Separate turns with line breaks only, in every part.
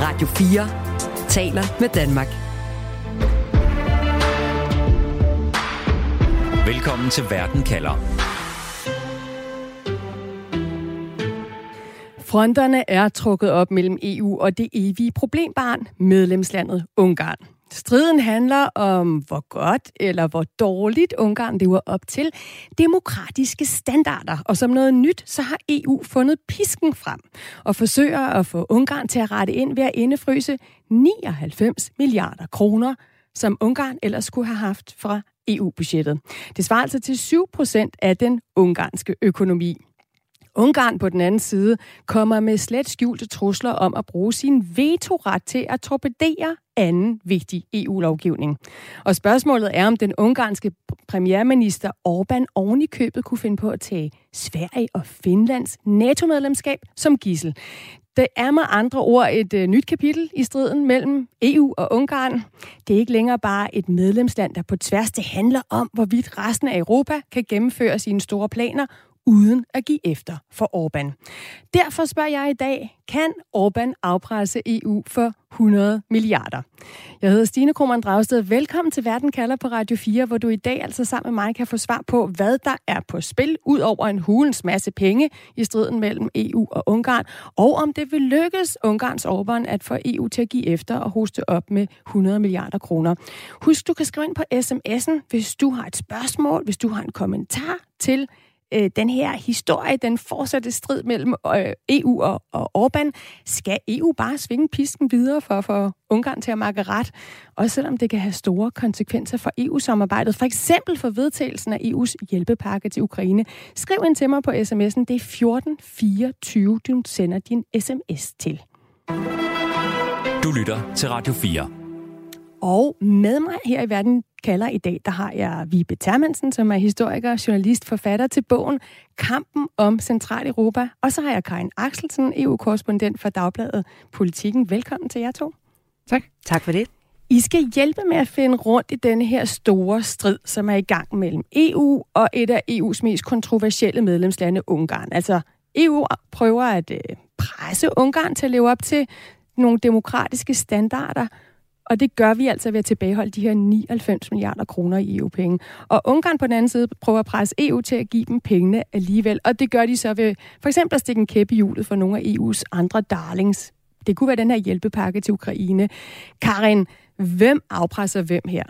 Radio 4 taler med Danmark.
Velkommen til Verden kalder.
Fronterne er trukket op mellem EU og det evige problembarn, medlemslandet Ungarn. Striden handler om, hvor godt eller hvor dårligt Ungarn lever op til demokratiske standarder. Og som noget nyt, så har EU fundet pisken frem og forsøger at få Ungarn til at rette ind ved at indefryse 99 milliarder kroner, som Ungarn ellers skulle have haft fra EU-budgettet. Det svarer altså til 7 procent af den ungarske økonomi. Ungarn på den anden side kommer med slet skjulte trusler om at bruge sin vetoret til at torpedere anden vigtig EU-lovgivning. Og spørgsmålet er, om den ungarske premierminister Orbán oven i købet kunne finde på at tage Sverige og Finlands NATO-medlemskab som gissel. Det er med andre ord et uh, nyt kapitel i striden mellem EU og Ungarn. Det er ikke længere bare et medlemsland, der på tværs det handler om, hvorvidt resten af Europa kan gennemføre sine store planer uden at give efter for Orbán. Derfor spørger jeg i dag, kan Orbán afpresse EU for 100 milliarder? Jeg hedder Stine Krohmann Dragsted. Velkommen til Verden kalder på Radio 4, hvor du i dag altså sammen med mig kan få svar på, hvad der er på spil, ud over en hulens masse penge i striden mellem EU og Ungarn, og om det vil lykkes Ungarns Orbán at få EU til at give efter og hoste op med 100 milliarder kroner. Husk, du kan skrive ind på sms'en, hvis du har et spørgsmål, hvis du har en kommentar til øh, den her historie, den fortsatte strid mellem øh, EU og, og Orbán. Skal EU bare svinge pisken videre for at få Ungarn til at makke ret? Også selvom det kan have store konsekvenser for EU-samarbejdet, for eksempel for vedtagelsen af EU's hjælpepakke til Ukraine. Skriv ind til mig på sms'en, det er 1424, du sender din sms til.
Du lytter til Radio 4.
Og med mig her i Verden kalder i dag, der har jeg Vibe Termansen, som er historiker, journalist, forfatter til bogen Kampen om Centraleuropa. Og så har jeg Karin Axelsen, EU-korrespondent for Dagbladet Politikken. Velkommen til jer to.
Tak. Tak for det.
I skal hjælpe med at finde rundt i denne her store strid, som er i gang mellem EU og et af EU's mest kontroversielle medlemslande, Ungarn. Altså, EU prøver at øh, presse Ungarn til at leve op til nogle demokratiske standarder, og det gør vi altså ved at tilbageholde de her 99 milliarder kroner i EU-penge. Og Ungarn på den anden side prøver at presse EU til at give dem pengene alligevel. Og det gør de så ved for eksempel at stikke en kæppe i hjulet for nogle af EU's andre darlings. Det kunne være den her hjælpepakke til Ukraine. Karin, hvem afpresser hvem her?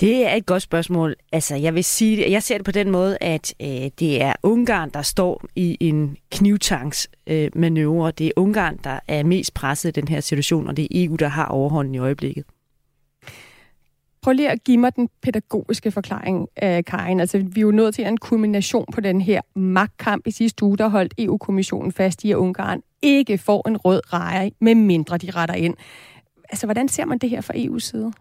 Det er et godt spørgsmål. Altså, jeg vil sige, jeg ser det på den måde, at øh, det er Ungarn, der står i en knivtangs øh, manøvre. Det er Ungarn, der er mest presset i den her situation, og det er EU, der har overhånden i øjeblikket.
Prøv lige at give mig den pædagogiske forklaring, øh, Karin. Altså, vi er jo nået til en kulmination på den her magtkamp i sidste uge, der holdt EU-kommissionen fast i, at Ungarn ikke får en rød rejer, med mindre de retter ind. Altså, hvordan ser man det her fra EU's side?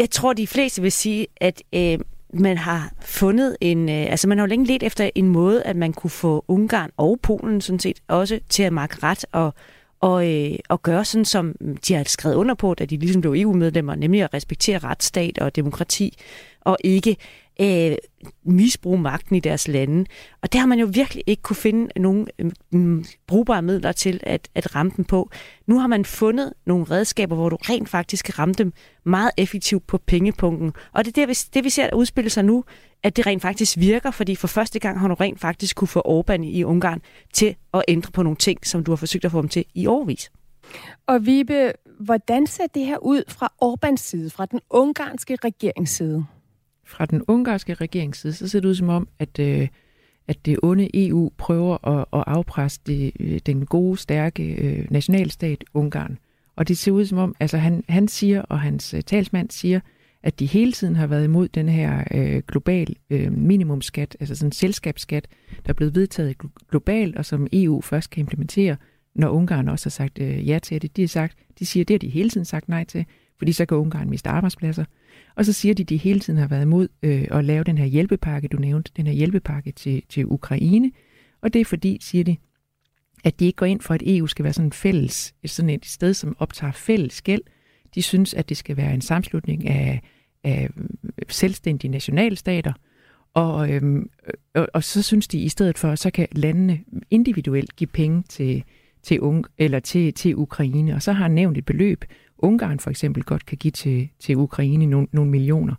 Jeg tror, de fleste vil sige, at øh, man har fundet en... Øh, altså, man har jo længe let efter en måde, at man kunne få Ungarn og Polen sådan set også til at markere ret og, og, øh, og gøre sådan, som de har skrevet under på, da de ligesom blev EU-medlemmer, nemlig at respektere retsstat og demokrati, og ikke øh, misbruge magten i deres lande. Og der har man jo virkelig ikke kunne finde nogle øh, mm, brugbare midler til at, at ramme dem på. Nu har man fundet nogle redskaber, hvor du rent faktisk kan ramme dem meget effektivt på pengepunkten. Og det er det, det vi ser udspille sig nu, at det rent faktisk virker, fordi for første gang har du rent faktisk kunne få Orbán i Ungarn til at ændre på nogle ting, som du har forsøgt at få dem til i årvis.
Og Vibe, hvordan ser det her ud fra Orbáns side, fra den ungarske regeringsside?
Fra den ungarske regerings side, så ser det ud som om, at, øh, at det onde EU prøver at, at afpresse det, øh, den gode, stærke øh, nationalstat Ungarn. Og det ser ud som om, altså han, han siger, og hans øh, talsmand siger, at de hele tiden har været imod den her øh, global øh, minimumskat, altså sådan en selskabsskat, der er blevet vedtaget globalt, og som EU først kan implementere, når Ungarn også har sagt øh, ja til det. De, har sagt, de siger, det har de hele tiden sagt nej til, fordi så kan Ungarn miste arbejdspladser. Og så siger de, at de hele tiden har været imod øh, at lave den her hjælpepakke, du nævnte, den her hjælpepakke til, til Ukraine. Og det er fordi, siger de, at de ikke går ind for, at EU skal være sådan en fælles, sådan et sted, som optager fælles gæld. De synes, at det skal være en samslutning af, af selvstændige nationalstater, og, øhm, og, og så synes de i stedet for, så kan landene individuelt give penge til, til, unge, eller til, til Ukraine. Og så har han nævnt et beløb, Ungarn for eksempel godt kan give til, til Ukraine nogle, nogle millioner.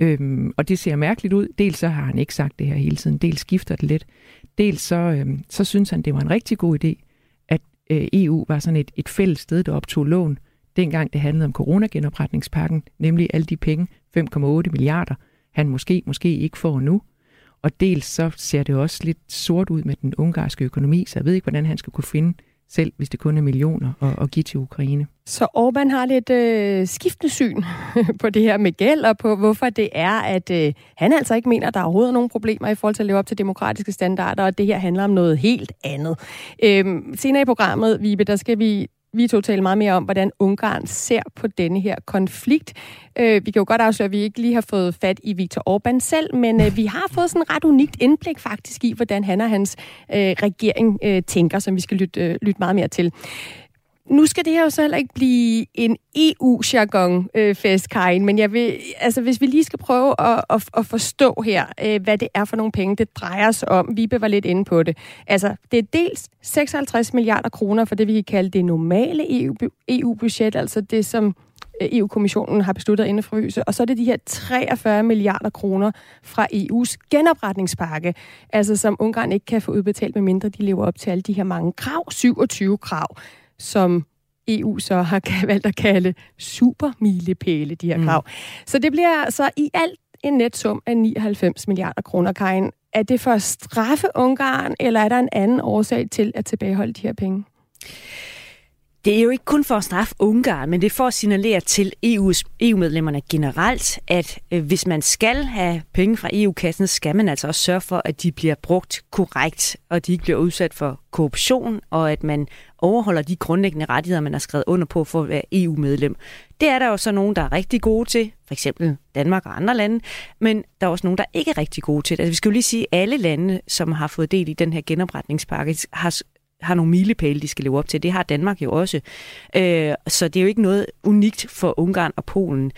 Øhm, og det ser mærkeligt ud. Dels så har han ikke sagt det her hele tiden, dels skifter det lidt. Dels så, øhm, så synes han, det var en rigtig god idé, at øh, EU var sådan et, et fælles sted, der optog lån, dengang det handlede om coronagenopretningspakken, nemlig alle de penge, 5,8 milliarder, han måske, måske ikke får nu. Og dels så ser det også lidt sort ud med den ungarske økonomi, så jeg ved ikke, hvordan han skal kunne finde selv hvis det kun er millioner at, at give til Ukraine.
Så Orbán har lidt øh, skiftende syn på det her med gæld, og på hvorfor det er, at øh, han altså ikke mener, at der er overhovedet nogen problemer i forhold til at leve op til demokratiske standarder, og det her handler om noget helt andet. Øh, senere i programmet, Vibe, der skal vi vi to tale meget mere om, hvordan Ungarn ser på denne her konflikt. Øh, vi kan jo godt afsløre, at vi ikke lige har fået fat i Viktor Orbán selv, men øh, vi har fået sådan et ret unikt indblik faktisk i, hvordan han og hans øh, regering øh, tænker, som vi skal lytte, øh, lytte meget mere til. Nu skal det her jo så heller ikke blive en EU-jargon-fest, øh, Karin, men jeg vil, altså, hvis vi lige skal prøve at, at, at forstå her, øh, hvad det er for nogle penge, det drejer sig om. Vi var lidt inde på det. Altså, det er dels 56 milliarder kroner for det, vi kan kalde det normale EU, EU-budget, altså det, som øh, EU-kommissionen har besluttet at indfryse, og så er det de her 43 milliarder kroner fra EU's genopretningspakke, altså som Ungarn ikke kan få udbetalt, medmindre de lever op til alle de her mange krav, 27 krav som EU så har valgt at kalde supermilepæle, de her mm. krav. Så det bliver så i alt en net sum af 99 milliarder kroner, Karin. Er det for at straffe Ungarn, eller er der en anden årsag til at tilbageholde de her penge?
Det er jo ikke kun for at straffe Ungarn, men det er for at signalere til EU's, EU-medlemmerne generelt, at øh, hvis man skal have penge fra EU-kassen, skal man altså også sørge for, at de bliver brugt korrekt, og de ikke bliver udsat for korruption, og at man overholder de grundlæggende rettigheder, man har skrevet under på for at være EU-medlem. Det er der jo så nogen, der er rigtig gode til, for eksempel Danmark og andre lande, men der er også nogen, der ikke er rigtig gode til det. Altså, vi skal jo lige sige, at alle lande, som har fået del i den her genopretningspakke, har har nogle milepæle, de skal leve op til. Det har Danmark jo også. Øh, så det er jo ikke noget unikt for Ungarn og Polen.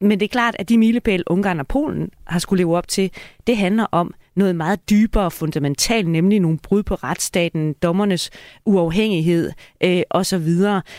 Men det er klart, at de milepæle, Ungarn og Polen har skulle leve op til, det handler om noget meget dybere og fundamentalt, nemlig nogle brud på retsstaten, dommernes uafhængighed øh, osv.,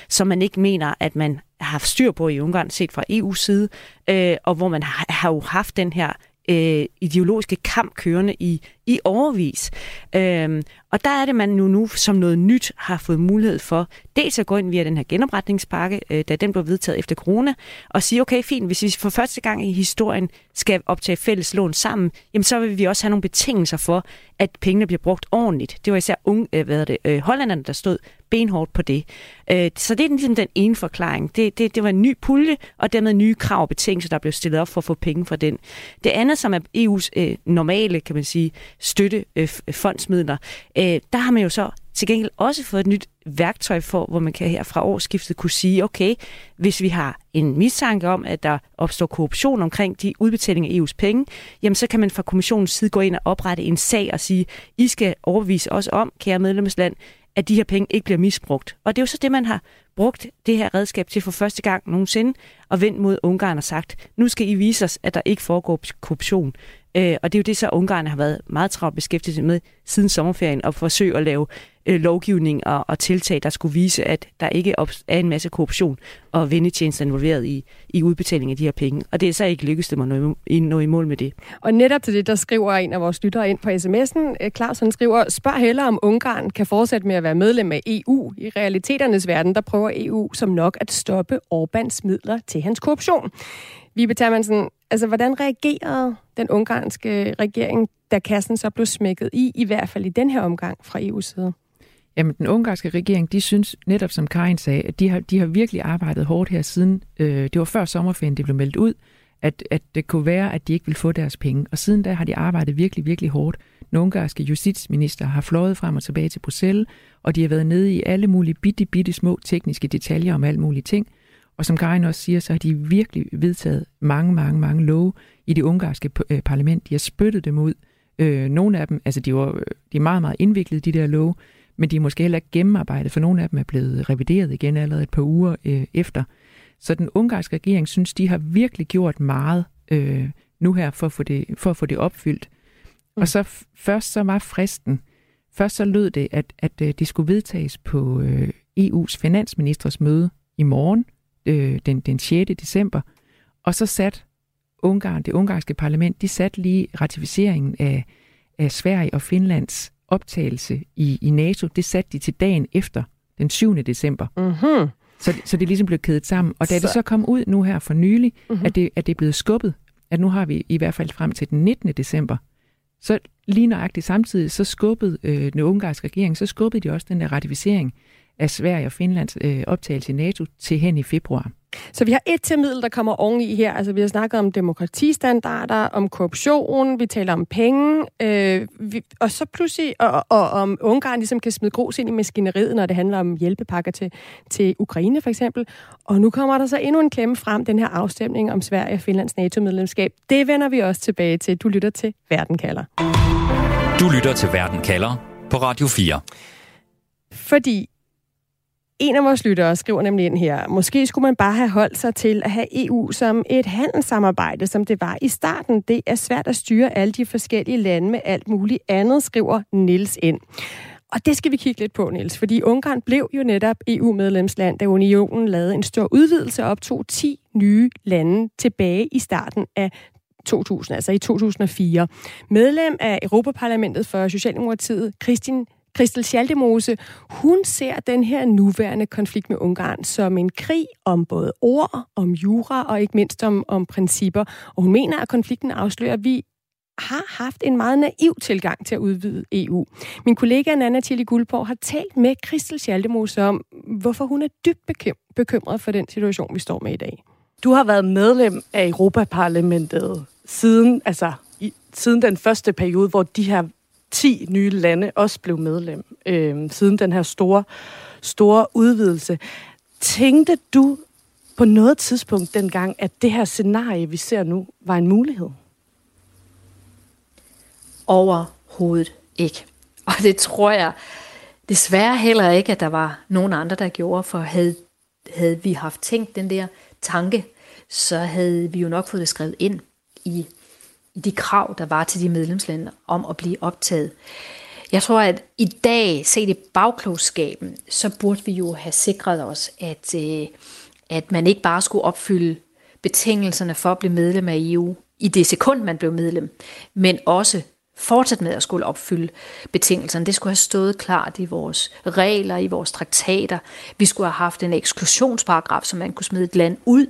som man ikke mener, at man har haft styr på i Ungarn, set fra EU's side, øh, og hvor man har, har jo haft den her øh, ideologiske kamp kørende i, i overvis. Øhm, og der er det, man nu, nu som noget nyt har fået mulighed for, dels at gå ind via den her genopretningspakke, øh, da den blev vedtaget efter corona, og sige, okay, fint, hvis vi for første gang i historien skal optage fælles lån sammen, jamen så vil vi også have nogle betingelser for, at pengene bliver brugt ordentligt. Det var især unge, øh, hvad det, øh, hollanderne, der stod benhårdt på det. Øh, så det er ligesom den ene forklaring. Det, det, det var en ny pulje, og dermed nye krav og betingelser, der blev stillet op for at få penge fra den. Det andet, som er EU's øh, normale, kan man sige, støtte øh, fondsmidler, øh, der har man jo så til gengæld også fået et nyt værktøj for, hvor man kan her fra årsskiftet kunne sige, okay, hvis vi har en mistanke om, at der opstår korruption omkring de udbetalinger af EU's penge, jamen så kan man fra kommissionens side gå ind og oprette en sag og sige, I skal overbevise os om, kære medlemsland, at de her penge ikke bliver misbrugt. Og det er jo så det, man har brugt det her redskab til for første gang nogensinde, og vendt mod Ungarn og sagt, nu skal I vise os, at der ikke foregår korruption. Øh, og det er jo det, så Ungarn har været meget travlt beskæftiget med siden sommerferien, og forsøge at lave øh, lovgivning og, og tiltag, der skulle vise, at der ikke er en masse korruption og vendetjenester involveret i, i udbetaling af de her penge. Og det er så ikke lykkedes dem at nå, nå i mål med det.
Og netop til det, der skriver en af vores lyttere ind på sms'en. Øh, Claus han skriver, spørg heller om Ungarn kan fortsætte med at være medlem af EU. I realiteternes verden, der prøver EU som nok at stoppe Orbans midler til hans korruption. Vibe Termansen, altså hvordan reagerede den ungarske regering, da kassen så blev smækket i, i hvert fald i den her omgang fra EU's side?
Jamen, den ungarske regering, de synes netop, som Karin sagde, at de har, de har virkelig arbejdet hårdt her siden, øh, det var før sommerferien, det blev meldt ud, at, at det kunne være, at de ikke ville få deres penge. Og siden da har de arbejdet virkelig, virkelig hårdt. Den ungarske justitsminister har fløjet frem og tilbage til Bruxelles, og de har været nede i alle mulige bitte, bitte små tekniske detaljer om alt mulige ting. Og som Karin også siger, så har de virkelig vedtaget mange, mange, mange love i det ungarske øh, parlament. De har spyttet dem ud. Øh, nogle af dem, altså de, var, øh, de er meget, meget indviklede, de der love men de er måske heller ikke gennemarbejdet, for nogle af dem er blevet revideret igen allerede et par uger øh, efter. Så den ungarske regering synes, de har virkelig gjort meget øh, nu her for at få det, for at få det opfyldt. Mm. Og så først så var fristen Først så lød det, at, at øh, det skulle vedtages på øh, EU's finansministers møde i morgen, øh, den, den 6. december, og så sat Ungarn, det ungarske parlament, de satte lige ratificeringen af, af Sverige og Finlands optagelse i, i NATO, det satte de til dagen efter, den 7. december.
Mm-hmm.
Så, så det er ligesom blevet kædet sammen. Og da så. det så kom ud nu her for nylig, mm-hmm. at, det, at det er blevet skubbet, at nu har vi i hvert fald frem til den 19. december, så lige nøjagtigt samtidig, så skubbede øh, den ungarske regering, så skubbede de også den der ratificering af Sverige og Finlands øh, optagelse i NATO til hen i februar.
Så vi har et til middel, der kommer oveni her. Altså, vi har snakket om demokratistandarder, om korruption, vi taler om penge, øh, vi, og så pludselig, og, og om Ungarn ligesom kan smide grus ind i maskineriet, når det handler om hjælpepakker til, til Ukraine for eksempel. Og nu kommer der så endnu en klemme frem, den her afstemning om Sverige og Finlands NATO-medlemskab. Det vender vi også tilbage til. Du lytter til Verden kalder.
Du lytter til Verden kalder på Radio 4.
Fordi en af vores lyttere skriver nemlig ind her, måske skulle man bare have holdt sig til at have EU som et handelssamarbejde, som det var i starten. Det er svært at styre alle de forskellige lande med alt muligt andet, skriver Nils ind. Og det skal vi kigge lidt på, Niels, fordi Ungarn blev jo netop EU-medlemsland, da unionen lavede en stor udvidelse og optog 10 nye lande tilbage i starten af 2000, altså i 2004. Medlem af Europaparlamentet for Socialdemokratiet, Kristin Christel Schaldemose, hun ser den her nuværende konflikt med Ungarn som en krig om både ord, om jura og ikke mindst om, om principper. Og hun mener, at konflikten afslører, at vi har haft en meget naiv tilgang til at udvide EU. Min kollega Nana Tilly Guldborg har talt med Christel Schaldemose om, hvorfor hun er dybt bekymret for den situation, vi står med i dag.
Du har været medlem af Europaparlamentet siden, altså, i, siden den første periode, hvor de her 10 nye lande også blev medlem, øh, siden den her store, store udvidelse. Tænkte du på noget tidspunkt dengang, at det her scenarie, vi ser nu, var en mulighed?
Overhovedet ikke. Og det tror jeg desværre heller ikke, at der var nogen andre, der gjorde, for havde, havde vi haft tænkt den der tanke, så havde vi jo nok fået det skrevet ind i i de krav, der var til de medlemslande om at blive optaget. Jeg tror, at i dag, set i bagklogskaben, så burde vi jo have sikret os, at, øh, at man ikke bare skulle opfylde betingelserne for at blive medlem af EU i det sekund, man blev medlem, men også fortsat med at skulle opfylde betingelserne. Det skulle have stået klart i vores regler, i vores traktater. Vi skulle have haft en eksklusionsparagraf, så man kunne smide et land ud,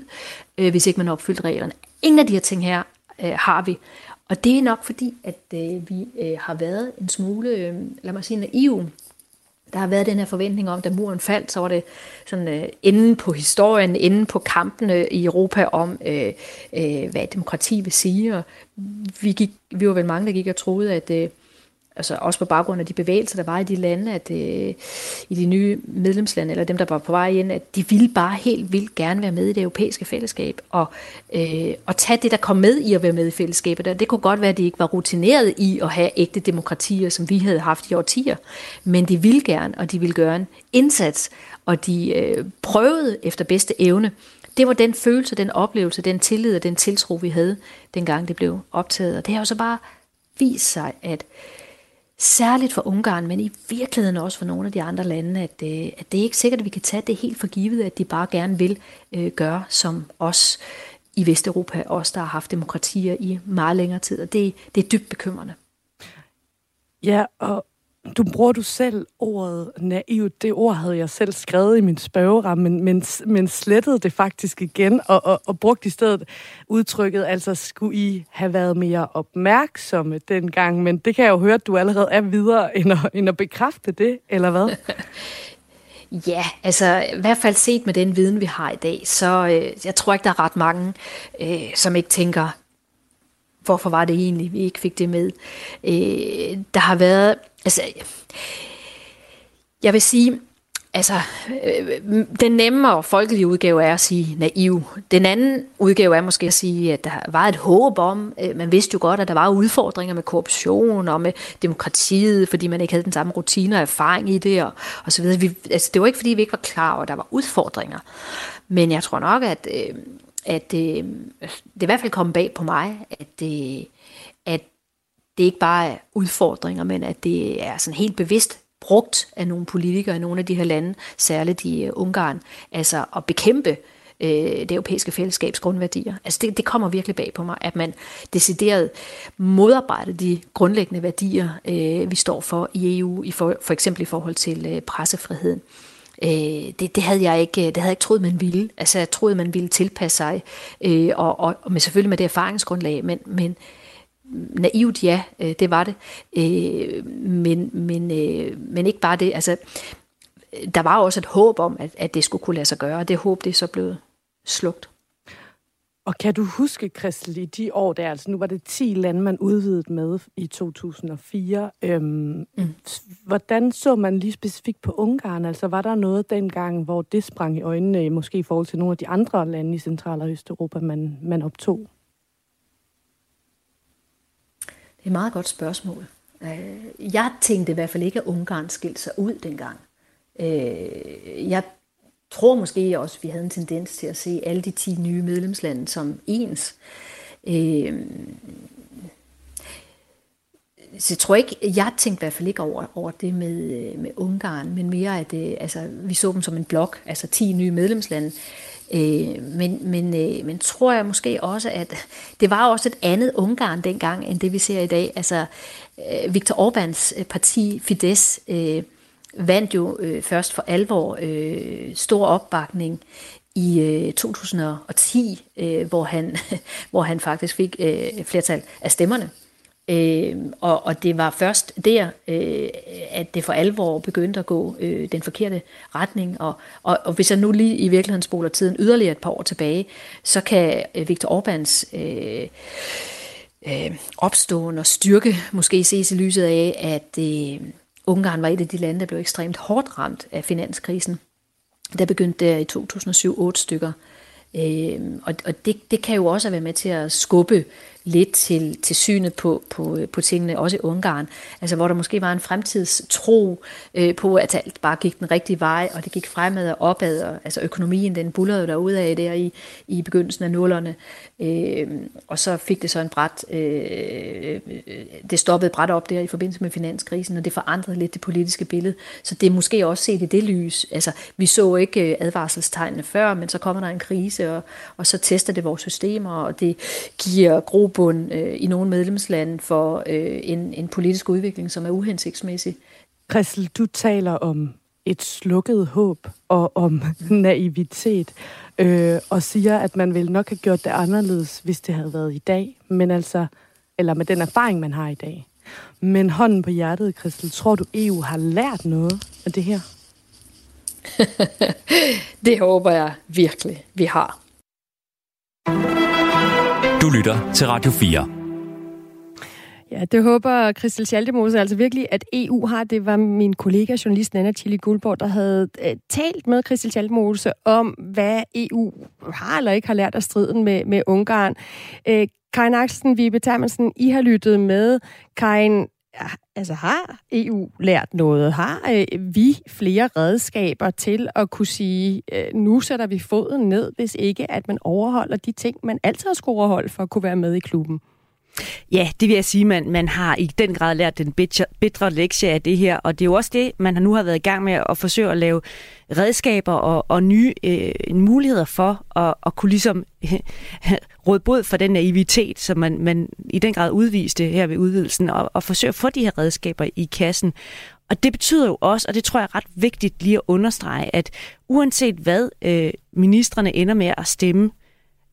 øh, hvis ikke man opfyldte reglerne. Ingen af de her ting her øh, har vi. Og det er nok fordi, at øh, vi øh, har været en smule, øh, lad mig sige, naive. Der har været den her forventning om, da muren faldt, så var det sådan øh, enden på historien, enden på kampene i Europa om, øh, øh, hvad demokrati vil sige. Og vi, gik, vi var vel mange, der gik og troede, at øh, altså også på baggrund af de bevægelser, der var i de lande, at øh, i de nye medlemslande, eller dem, der var på vej ind, at de ville bare helt vildt gerne være med i det europæiske fællesskab, og, øh, og tage det, der kom med i at være med i fællesskabet. Det kunne godt være, at de ikke var rutineret i at have ægte demokratier, som vi havde haft i årtier, men de ville gerne, og de ville gøre en indsats, og de øh, prøvede efter bedste evne. Det var den følelse, den oplevelse, den tillid og den tiltro, vi havde, dengang det blev optaget. Og det har jo så bare vist sig, at særligt for Ungarn, men i virkeligheden også for nogle af de andre lande, at, øh, at det er ikke sikkert, at vi kan tage det helt for givet, at de bare gerne vil øh, gøre som os i Vesteuropa, os der har haft demokratier i meget længere tid, og det, det er dybt bekymrende.
Ja, og du bruger du selv ordet naivt. Det ord havde jeg selv skrevet i min spørgeramme, men, men, men slettede det faktisk igen og, og, og brugte i stedet udtrykket, altså skulle I have været mere opmærksomme dengang, men det kan jeg jo høre, at du allerede er videre end at, end at bekræfte det, eller hvad?
Ja, altså i hvert fald set med den viden, vi har i dag, så øh, jeg tror ikke, der er ret mange, øh, som ikke tænker, hvorfor var det egentlig, vi ikke fik det med. Øh, der har været Altså, jeg vil sige, altså, øh, den nemme og folkelige udgave er at sige naiv. Den anden udgave er måske at sige, at der var et håb om, øh, man vidste jo godt, at der var udfordringer med korruption og med demokratiet, fordi man ikke havde den samme rutine og erfaring i det, og, og så videre. Vi, altså, det var ikke, fordi vi ikke var klar over, at der var udfordringer. Men jeg tror nok, at, øh, at det, det er i hvert fald kom bag på mig, at, øh, at det ikke bare er udfordringer, men at det er sådan helt bevidst brugt af nogle politikere i nogle af de her lande, særligt i uh, Ungarn, altså at bekæmpe øh, det europæiske fællesskabs grundværdier. Altså det, det kommer virkelig bag på mig, at man decideret modarbejder de grundlæggende værdier, øh, vi står for i EU, i for, for eksempel i forhold til øh, pressefriheden. Øh, det, det, havde jeg ikke, det havde jeg ikke troet, man ville. Altså jeg troede, man ville tilpasse sig, øh, og, og, og med, selvfølgelig med det erfaringsgrundlag, men, men naivt, ja, øh, det var det. Øh, men, men, øh, men ikke bare det. Altså, der var også et håb om, at, at det skulle kunne lade sig gøre, og det håb det er så blevet slugt.
Og kan du huske, Christel, i de år der, altså nu var det 10 lande, man udvidede med i 2004. Øhm, mm. Hvordan så man lige specifikt på Ungarn? Altså var der noget dengang, hvor det sprang i øjnene, måske i forhold til nogle af de andre lande i Central- og Østeuropa, man, man optog?
Det er et meget godt spørgsmål. Øh, jeg tænkte i hvert fald ikke, at Ungarn skilte sig ud dengang. Øh, jeg tror måske også, at vi havde en tendens til at se alle de 10 nye medlemslande som ens. Øh, så jeg tror ikke, jeg tænkte i hvert fald ikke over, over det med, med Ungarn, men mere at altså, vi så dem som en blok, altså 10 nye medlemslande. Øh, men, men, øh, men tror jeg måske også, at det var også et andet Ungarn dengang, end det vi ser i dag. Altså, øh, Viktor Orbáns øh, parti Fidesz øh, vandt jo øh, først for alvor øh, stor opbakning i øh, 2010, øh, hvor, han, hvor han faktisk fik øh, flertal af stemmerne. Øh, og, og det var først der, øh, at det for alvor begyndte at gå øh, den forkerte retning. Og, og, og hvis jeg nu lige i virkeligheden spoler tiden yderligere et par år tilbage, så kan øh, Viktor Orbáns øh, øh, opståen og styrke måske ses i lyset af, at øh, Ungarn var et af de lande, der blev ekstremt hårdt ramt af finanskrisen. Der begyndte der i 2007 otte stykker. Øh, og og det, det kan jo også være med til at skubbe lidt til, til synet på, på, øh, på tingene, også i Ungarn. Altså hvor der måske var en fremtidstro øh, på, at alt bare gik den rigtige vej, og det gik fremad og opad, og altså økonomien den bullerede derude af der i, i begyndelsen af nullerne. Øh, og så fik det så en bræt, øh, øh, det stoppede bræt op der i forbindelse med finanskrisen, og det forandrede lidt det politiske billede. Så det er måske også set i det lys. Altså, vi så ikke øh, advarselstegnene før, men så kommer der en krise, og, og så tester det vores systemer, og det giver grobund øh, i nogle medlemslande for øh, en, en politisk udvikling, som er uhensigtsmæssig.
Christel, du taler om et slukket håb og om naivitet, øh, og siger, at man ville nok have gjort det anderledes, hvis det havde været i dag, men altså, eller med den erfaring, man har i dag. Men hånden på hjertet, Christel, tror du, EU har lært noget af det her?
det håber jeg virkelig, vi har.
Du lytter til Radio 4.
Ja, det håber Christel Schaldemose altså virkelig, at EU har. Det var min kollega, journalist Anna Tilly Guldborg, der havde øh, talt med Christel Schaldemose om, hvad EU har eller ikke har lært af striden med, med Ungarn. Øh, Karin Aksen, Vibe Termansen, I har lyttet med. Karin, ja, altså har EU lært noget? Har øh, vi flere redskaber til at kunne sige, øh, nu sætter vi foden ned, hvis ikke at man overholder de ting, man altid har skulle overholde for at kunne være med i klubben?
Ja, det vil jeg sige, man, man har i den grad lært den bitre, lektie af det her, og det er jo også det, man nu har været i gang med at forsøge at lave redskaber og, og nye øh, muligheder for at, at kunne ligesom råde bod for den naivitet, som man, man i den grad udviste her ved udvidelsen, og, og forsøge at få de her redskaber i kassen. Og det betyder jo også, og det tror jeg er ret vigtigt lige at understrege, at uanset hvad øh, ministerne ender med at stemme,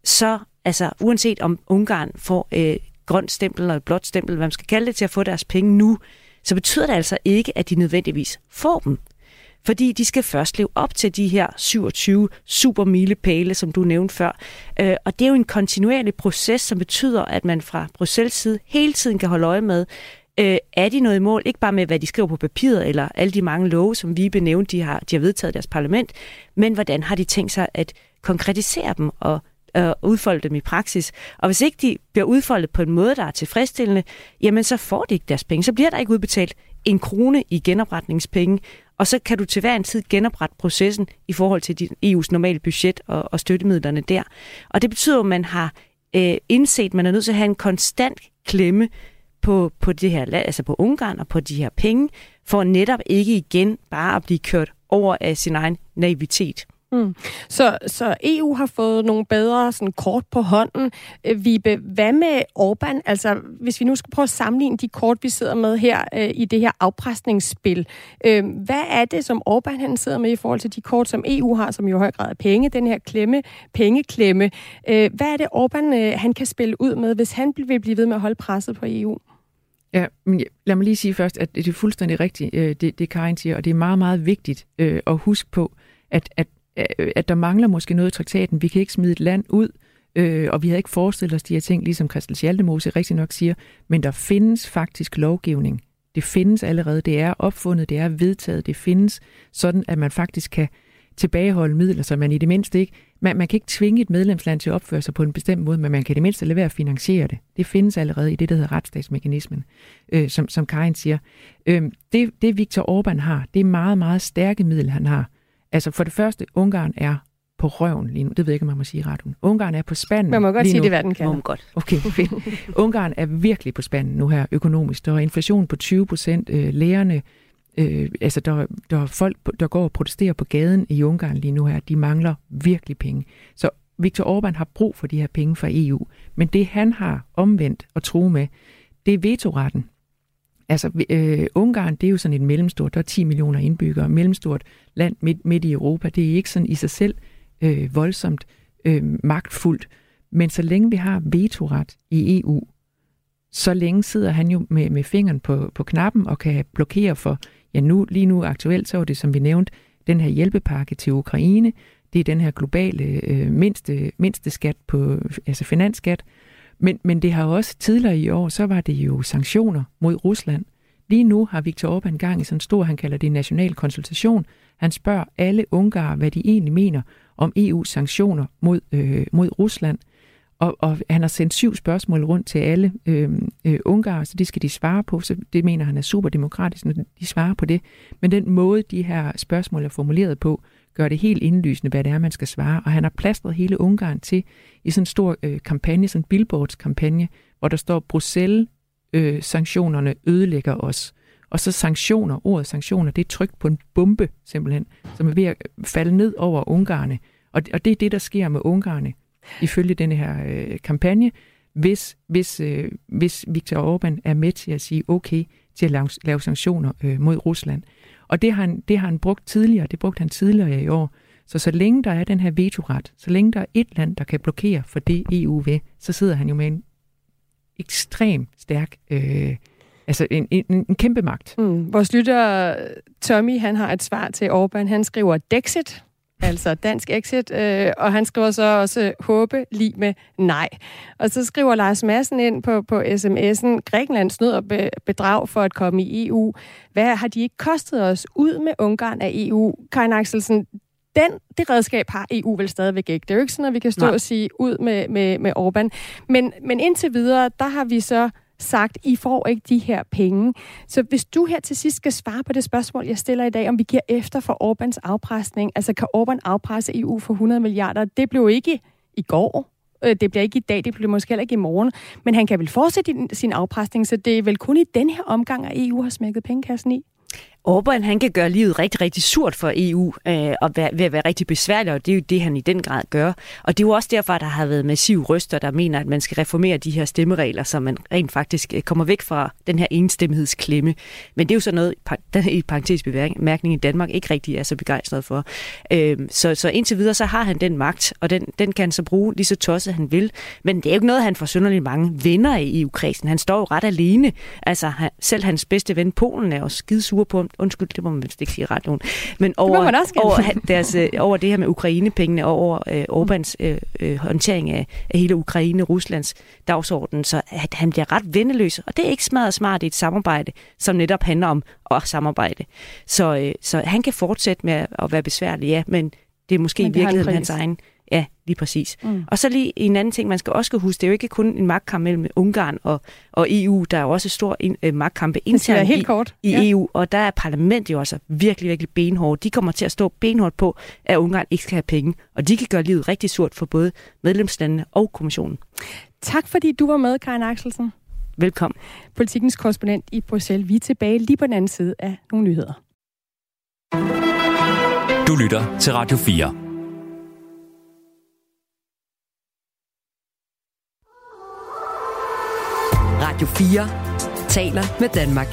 så altså uanset om Ungarn får øh, grønt stempel eller et blåt stempel, hvad man skal kalde det, til at få deres penge nu, så betyder det altså ikke, at de nødvendigvis får dem. Fordi de skal først leve op til de her 27 super milepæle, som du nævnte før. Øh, og det er jo en kontinuerlig proces, som betyder, at man fra Bruxelles side hele tiden kan holde øje med, øh, er de noget i mål, ikke bare med, hvad de skriver på papiret, eller alle de mange love, som vi benævnte, de har, de har vedtaget i deres parlament, men hvordan har de tænkt sig at konkretisere dem og øh, udfolde dem i praksis. Og hvis ikke de bliver udfoldet på en måde, der er tilfredsstillende, jamen så får de ikke deres penge. Så bliver der ikke udbetalt en krone i genopretningspenge, og så kan du til hver en tid genoprette processen i forhold til dit EU's normale budget og, og støttemidlerne der. Og det betyder, at man har øh, indset, at man er nødt til at have en konstant klemme på, på det her land, altså på Ungarn og på de her penge, for netop ikke igen bare at blive kørt over af sin egen naivitet.
Mm. Så, så EU har fået nogle bedre sådan, kort på hånden. Øh, Vibe, hvad med Orbán? Altså, hvis vi nu skal prøve at sammenligne de kort, vi sidder med her øh, i det her afpresningsspil. Øh, hvad er det, som Orbán han sidder med i forhold til de kort, som EU har, som jo i høj grad er penge, den her klemme, pengeklemme? Øh, hvad er det, Orbán øh, han kan spille ud med, hvis han vil blive ved med at holde presset på EU?
Ja, men lad mig lige sige først, at det er fuldstændig rigtigt, øh, det, det Karin siger, og det er meget, meget vigtigt øh, at huske på, at, at Øh, at der mangler måske noget i traktaten. Vi kan ikke smide et land ud, øh, og vi havde ikke forestillet os de her ting, ligesom Christel Schaldemose rigtig nok siger, men der findes faktisk lovgivning. Det findes allerede, det er opfundet, det er vedtaget, det findes sådan, at man faktisk kan tilbageholde midler, så man i det mindste ikke, man, man kan ikke tvinge et medlemsland til at opføre sig på en bestemt måde, men man kan i det mindste lade være at finansiere det. Det findes allerede i det, der hedder retsstatsmekanismen, øh, som, som Karin siger. Øh, det, det Viktor Orbán har, det er meget, meget stærke middel, han har. Altså for det første, Ungarn er på røven lige nu. Det ved jeg ikke, om man må sige ret. Ungarn er på spanden
Man må godt sige nu. det, hvad den kan.
Må godt.
Okay, fedt. Ungarn er virkelig på spanden nu her økonomisk. Der er inflation på 20 procent. Øh, lærerne, øh, altså der, der er folk, der går og protesterer på gaden i Ungarn lige nu her. De mangler virkelig penge. Så Viktor Orbán har brug for de her penge fra EU. Men det han har omvendt og tro med, det er vetoretten. Altså, øh, Ungarn, det er jo sådan et mellemstort, der er 10 millioner indbyggere, mellemstort land midt, midt i Europa. Det er ikke sådan i sig selv øh, voldsomt øh, magtfuldt. Men så længe vi har vetoret i EU, så længe sidder han jo med, med fingeren på, på knappen og kan blokere for, ja nu, lige nu aktuelt, så var det, som vi nævnte, den her hjælpepakke til Ukraine, det er den her globale øh, mindste, mindste skat på, altså finansskat, men, men det har også tidligere i år, så var det jo sanktioner mod Rusland. Lige nu har Viktor Orbán gang i sådan en stor, han kalder det national konsultation. Han spørger alle ungarer, hvad de egentlig mener om EU's sanktioner mod, øh, mod Rusland. Og, og han har sendt syv spørgsmål rundt til alle øhm, øh, øh, ungarer, så det skal de svare på. Så det mener han er super demokratisk, når de svarer på det. Men den måde, de her spørgsmål er formuleret på, gør det helt indlysende, hvad det er, man skal svare. Og han har plastret hele Ungarn til i sådan en stor øh, kampagne, sådan en billboardskampagne, hvor der står, Bruxelles øh, sanktionerne ødelægger os. Og så sanktioner, ordet sanktioner, det er trykt på en bombe simpelthen, som er ved at falde ned over ungarne. Og, og det er det, der sker med ungarne, ifølge denne her øh, kampagne, hvis, hvis, øh, hvis Viktor Orbán er med til at sige okay til at lave, lave sanktioner øh, mod Rusland. Og det har, han, det har han brugt tidligere, det brugte han tidligere i år. Så så længe der er den her vetoret, så længe der er et land, der kan blokere for det EU vil, så sidder han jo med en ekstrem stærk, øh, altså en, en, en kæmpe magt.
Mm. Vores lytter Tommy, han har et svar til Orbán. Han skriver Dexit, altså dansk exit, øh, og han skriver så også håbe lige med nej. Og så skriver Lars Madsen ind på, på sms'en, Grækenland snød og bedrag for at komme i EU. Hvad har de ikke kostet os ud med Ungarn af EU? Karin Axelsen, den, det redskab har EU vel stadigvæk ikke. Det er jo ikke sådan, at vi kan stå Nej. og sige ud med, med, med Orbán. Men, men indtil videre, der har vi så sagt, I får ikke de her penge. Så hvis du her til sidst skal svare på det spørgsmål, jeg stiller i dag, om vi giver efter for Orbans afpresning, altså kan Orbán afpresse EU for 100 milliarder, det blev ikke i går, øh, det bliver ikke i dag, det bliver måske heller ikke i morgen, men han kan vel fortsætte sin afpresning, så det er vel kun i den her omgang, at EU har smækket pengekassen i?
Orbán, han kan gøre livet rigtig, rigtig surt for EU, øh, og være, ved at være rigtig besværlig, og det er jo det, han i den grad gør. Og det er jo også derfor, at der har været massive røster, der mener, at man skal reformere de her stemmeregler, så man rent faktisk øh, kommer væk fra den her enstemmighedsklemme. Men det er jo sådan noget, der i parentes bemærkning i Danmark ikke rigtig er så begejstret for. Øh, så, så indtil videre, så har han den magt, og den, den kan han så bruge lige så tosset, han vil. Men det er jo ikke noget, han får synderligt mange venner i EU-kredsen. Han står jo ret alene. Altså, han, selv hans bedste ven Polen er jo skidesur på ham undskyld, det må man vist ikke sige ret nogen, men over, det over, deres, øh, over det her med Ukraine-pengene og over øh, Orbans øh, øh, håndtering af, af hele Ukraine-Ruslands dagsorden, så at han bliver ret vendeløs, og det er ikke smadret smart i et samarbejde, som netop handler om at samarbejde. Så, øh, så han kan fortsætte med at være besværlig, ja, men det er måske men i virkeligheden hans egen Ja, lige præcis. Mm. Og så lige en anden ting, man skal også skal huske, det er jo ikke kun en magtkamp mellem Ungarn og, og EU, der er jo også stor in, uh, magtkampe internt helt i, kort. i ja. EU, og der er parlamentet jo også virkelig, virkelig benhårdt. De kommer til at stå benhårdt på, at Ungarn ikke skal have penge, og de kan gøre livet rigtig surt for både medlemslandene og kommissionen.
Tak fordi du var med, Karin Axelsen.
Velkommen.
Politikens korrespondent i Bruxelles. Vi er tilbage lige på den anden side af nogle nyheder.
Du lytter til Radio 4.
Radio 4 taler med Danmark.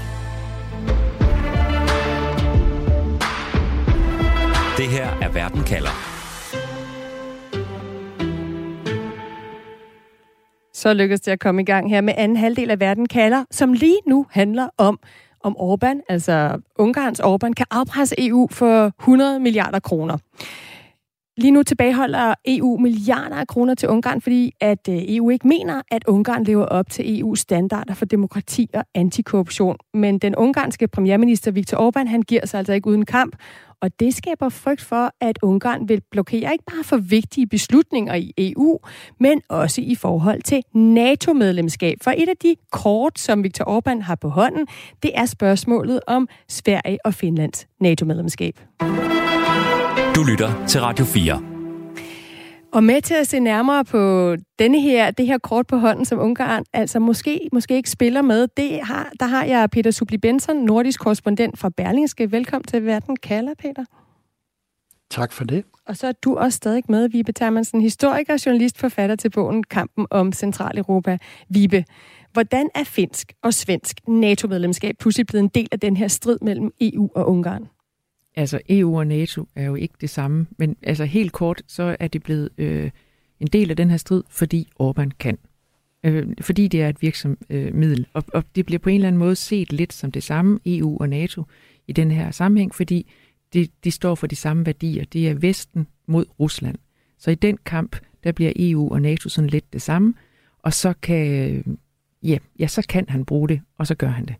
Det her er Verden kalder.
Så lykkedes det at komme i gang her med anden halvdel af Verden kalder, som lige nu handler om, om Orbán, altså Ungarns Orbán, kan afpresse EU for 100 milliarder kroner. Lige nu tilbageholder EU milliarder af kroner til Ungarn, fordi at øh, EU ikke mener, at Ungarn lever op til EU's standarder for demokrati og antikorruption. Men den ungarske premierminister Viktor Orbán, han giver sig altså ikke uden kamp, og det skaber frygt for, at Ungarn vil blokere ikke bare for vigtige beslutninger i EU, men også i forhold til NATO-medlemskab. For et af de kort, som Viktor Orbán har på hånden, det er spørgsmålet om Sverige og Finlands NATO-medlemskab.
Lytter til Radio 4.
Og med til at se nærmere på denne her, det her kort på hånden, som Ungarn altså måske, måske ikke spiller med, det har, der har jeg Peter Subli Benson, nordisk korrespondent fra Berlingske. Velkommen til Verden kalder, Peter.
Tak for det.
Og så er du også stadig med, Vibe Termansen, historiker, journalist, forfatter til bogen Kampen om Centraleuropa. Vibe, hvordan er finsk og svensk NATO-medlemskab pludselig blevet en del af den her strid mellem EU og Ungarn?
Altså EU og NATO er jo ikke det samme, men altså helt kort, så er det blevet øh, en del af den her strid, fordi Orbán kan. Øh, fordi det er et virksomiddel, øh, og, og det bliver på en eller anden måde set lidt som det samme, EU og NATO, i den her sammenhæng, fordi de, de står for de samme værdier. Det er Vesten mod Rusland. Så i den kamp, der bliver EU og NATO sådan lidt det samme, og så kan, ja, ja, så kan han bruge det, og så gør han det.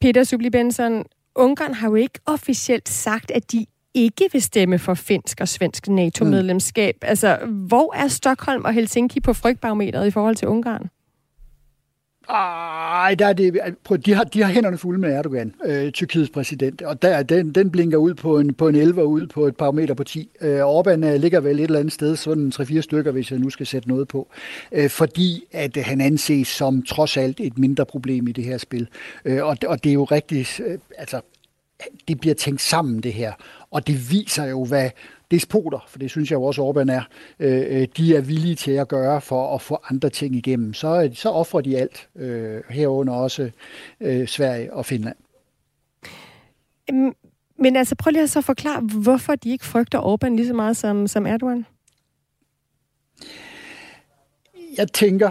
Peter Subli Benson, Ungarn har jo ikke officielt sagt, at de ikke vil stemme for finsk og svensk NATO-medlemskab. Mm. Altså, hvor er Stockholm og Helsinki på frygtbarometeret i forhold til Ungarn?
Ej, der er det, prøv, de, har, de har hænderne fulde med Erdogan, øh, Tyrkiets præsident, og der, den, den blinker ud på en, på en 11 og ud på et par meter på 10. Øh, Orbán øh, ligger vel et eller andet sted, sådan 3-4 stykker, hvis jeg nu skal sætte noget på, øh, fordi at øh, han anses som trods alt et mindre problem i det her spil. Øh, og, og det er jo rigtigt, øh, altså, det bliver tænkt sammen det her, og det viser jo, hvad despoter, for det synes jeg jo også Orbán er, øh, de er villige til at gøre for at få andre ting igennem. Så, så offrer de alt, øh, herunder også øh, Sverige og Finland.
Men altså, prøv lige at så forklare, hvorfor de ikke frygter Orbán lige så meget som, som Erdogan?
Jeg tænker,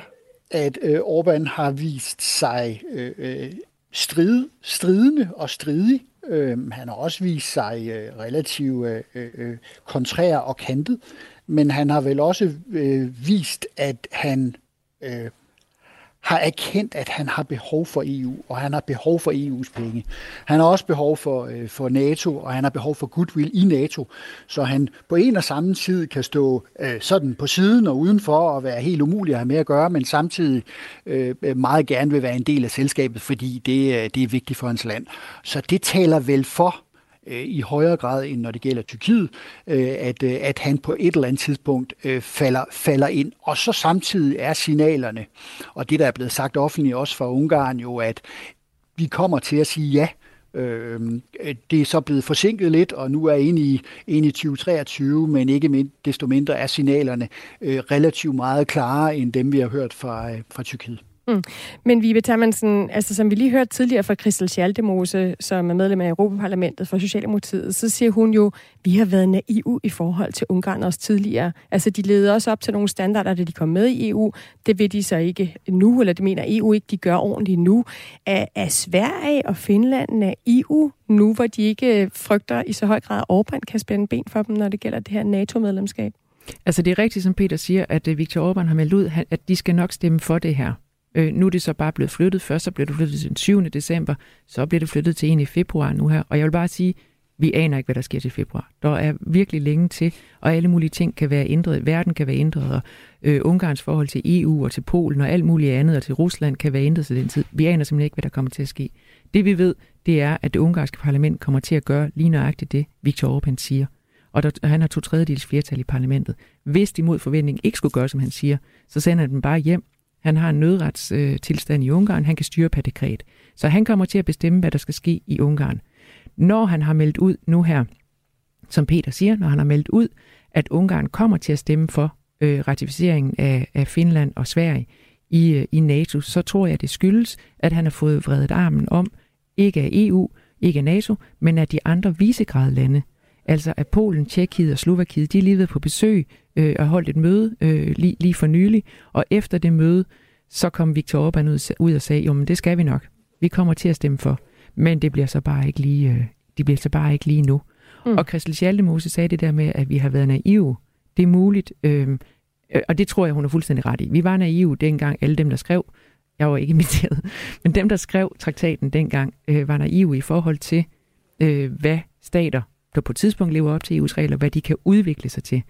at øh, Orbán har vist sig øh, øh strid, stridende og stridig Øh, han har også vist sig øh, relativt øh, øh, øh, kontrær og kantet, men han har vel også øh, vist, at han øh, har erkendt, at han har behov for EU, og han har behov for EU's penge. Han har også behov for, øh, for NATO, og han har behov for goodwill i NATO, så han på en og samme tid kan stå øh, sådan på siden og udenfor og være helt umulig at have med at gøre, men samtidig øh, øh meget gerne vil være en del af selskabet, fordi det, øh, det er vigtigt for hans land. Så det taler vel for Øh, i højere grad end når det gælder Tyrkiet, øh, at, øh, at han på et eller andet tidspunkt falder, falder ind. Og så samtidig er signalerne, og det der er blevet sagt offentligt også fra Ungarn jo, at vi kommer til at sige ja Øh, det er så blevet forsinket lidt, og nu er inde i, inde i 2023, men ikke mind, desto mindre er signalerne øh, relativt meget klarere end dem, vi har hørt fra, øh, fra Tyrkiet. Mm.
Men Vibe Termansen, altså som vi lige hørte tidligere fra Christel Schaldemose, som er medlem af Europaparlamentet for Socialdemokratiet, så siger hun jo, vi har været naive i forhold til Ungarn også tidligere. Altså de leder også op til nogle standarder, da de kom med i EU. Det vil de så ikke nu, eller det mener EU ikke, de gør ordentligt nu. Er, er Sverige og Finland af EU nu, hvor de ikke frygter i så høj grad, at Orbán kan spænde ben for dem, når det gælder det her NATO-medlemskab?
Altså det er rigtigt, som Peter siger, at øh, Viktor Orbán har meldt ud, at de skal nok stemme for det her. Øh, nu er det så bare blevet flyttet. Først så blev det flyttet til den 7. december, så bliver det flyttet til en i februar nu her. Og jeg vil bare sige, vi aner ikke, hvad der sker til februar. Der er virkelig længe til, og alle mulige ting kan være ændret. Verden kan være ændret, og øh, Ungarns forhold til EU og til Polen og alt muligt andet, og til Rusland kan være ændret til den tid. Vi aner simpelthen ikke, hvad der kommer til at ske. Det vi ved, det er, at det ungarske parlament kommer til at gøre lige nøjagtigt det, Viktor Orbán siger. Og der, han har to tredjedels flertal i parlamentet. Hvis de mod forventning ikke skulle gøre, som han siger, så sender han dem bare hjem han har en nødretstilstand øh, i Ungarn. Han kan styre per dekret. Så han kommer til at bestemme, hvad der skal ske i Ungarn. Når han har meldt ud nu her, som Peter siger, når han har meldt ud, at Ungarn kommer til at stemme for øh, ratificeringen af, af Finland og Sverige i, øh, i NATO, så tror jeg, det skyldes, at han har fået vredet armen om, ikke af EU, ikke af NATO, men af de andre visegradlande. Altså at Polen, Tjekkiet og Slovakiet, de er lige været på besøg øh, og holdt et møde øh, lige, lige for nylig, og efter det møde, så kom Viktor Orbán ud, ud og sagde, jo, men det skal vi nok. Vi kommer til at stemme for. Men det bliver så bare ikke lige, øh, det bliver så bare ikke lige nu. Mm. Og Christel Schaldemose sagde det der med, at vi har været naive. Det er muligt, øh, og det tror jeg, hun er fuldstændig ret i. Vi var naive dengang, alle dem, der skrev, jeg var ikke inviteret, men dem, der skrev traktaten dengang, øh, var naive i forhold til, øh, hvad stater, der på et tidspunkt lever op til EU's regler, hvad de kan udvikle sig til.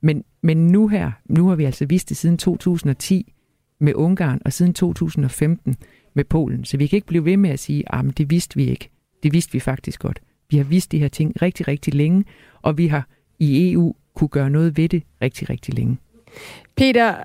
Men, men nu her, nu har vi altså vist det siden 2010 med Ungarn, og siden 2015 med Polen. Så vi kan ikke blive ved med at sige, at det vidste vi ikke. Det vidste vi faktisk godt. Vi har vidst de her ting rigtig, rigtig længe, og vi har i EU kunne gøre noget ved det rigtig, rigtig længe.
Peter,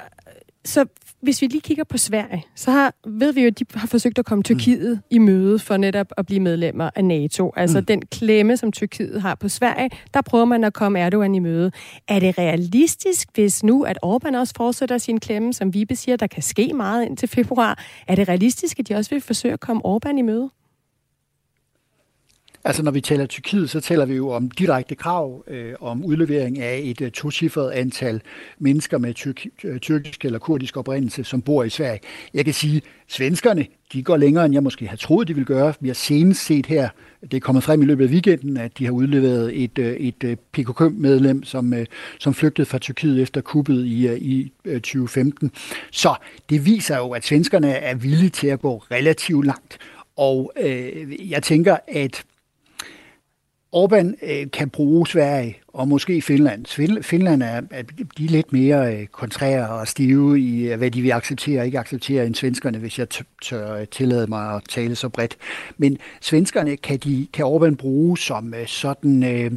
så hvis vi lige kigger på Sverige, så har, ved vi jo, at de har forsøgt at komme Tyrkiet mm. i møde for netop at blive medlemmer af NATO. Altså mm. den klemme, som Tyrkiet har på Sverige, der prøver man at komme Erdogan i møde. Er det realistisk, hvis nu, at Orbán også fortsætter sin klemme, som vi siger, der kan ske meget indtil februar? Er det realistisk, at de også vil forsøge at komme Orbán i møde?
Altså når vi taler Tyrkiet, så taler vi jo om direkte krav øh, om udlevering af et øh, tocifret antal mennesker med tyrk- øh, tyrkisk eller kurdisk oprindelse, som bor i Sverige. Jeg kan sige, at svenskerne de går længere, end jeg måske havde troet, de ville gøre. Vi har senest set her, det er kommet frem i løbet af weekenden, at de har udleveret et, øh, et øh, PKK-medlem, som, øh, som flygtede fra Tyrkiet efter kuppet i, i 2015. Så det viser jo, at svenskerne er villige til at gå relativt langt. Og øh, jeg tænker, at Orbán øh, kan bruge Sverige og måske Finland. Finland er, de er lidt mere øh, kontrære og stive i, øh, hvad de vil acceptere og ikke acceptere end svenskerne, hvis jeg tør øh, tillade mig at tale så bredt. Men svenskerne kan, de, kan Orbán bruge som øh, sådan... Øh,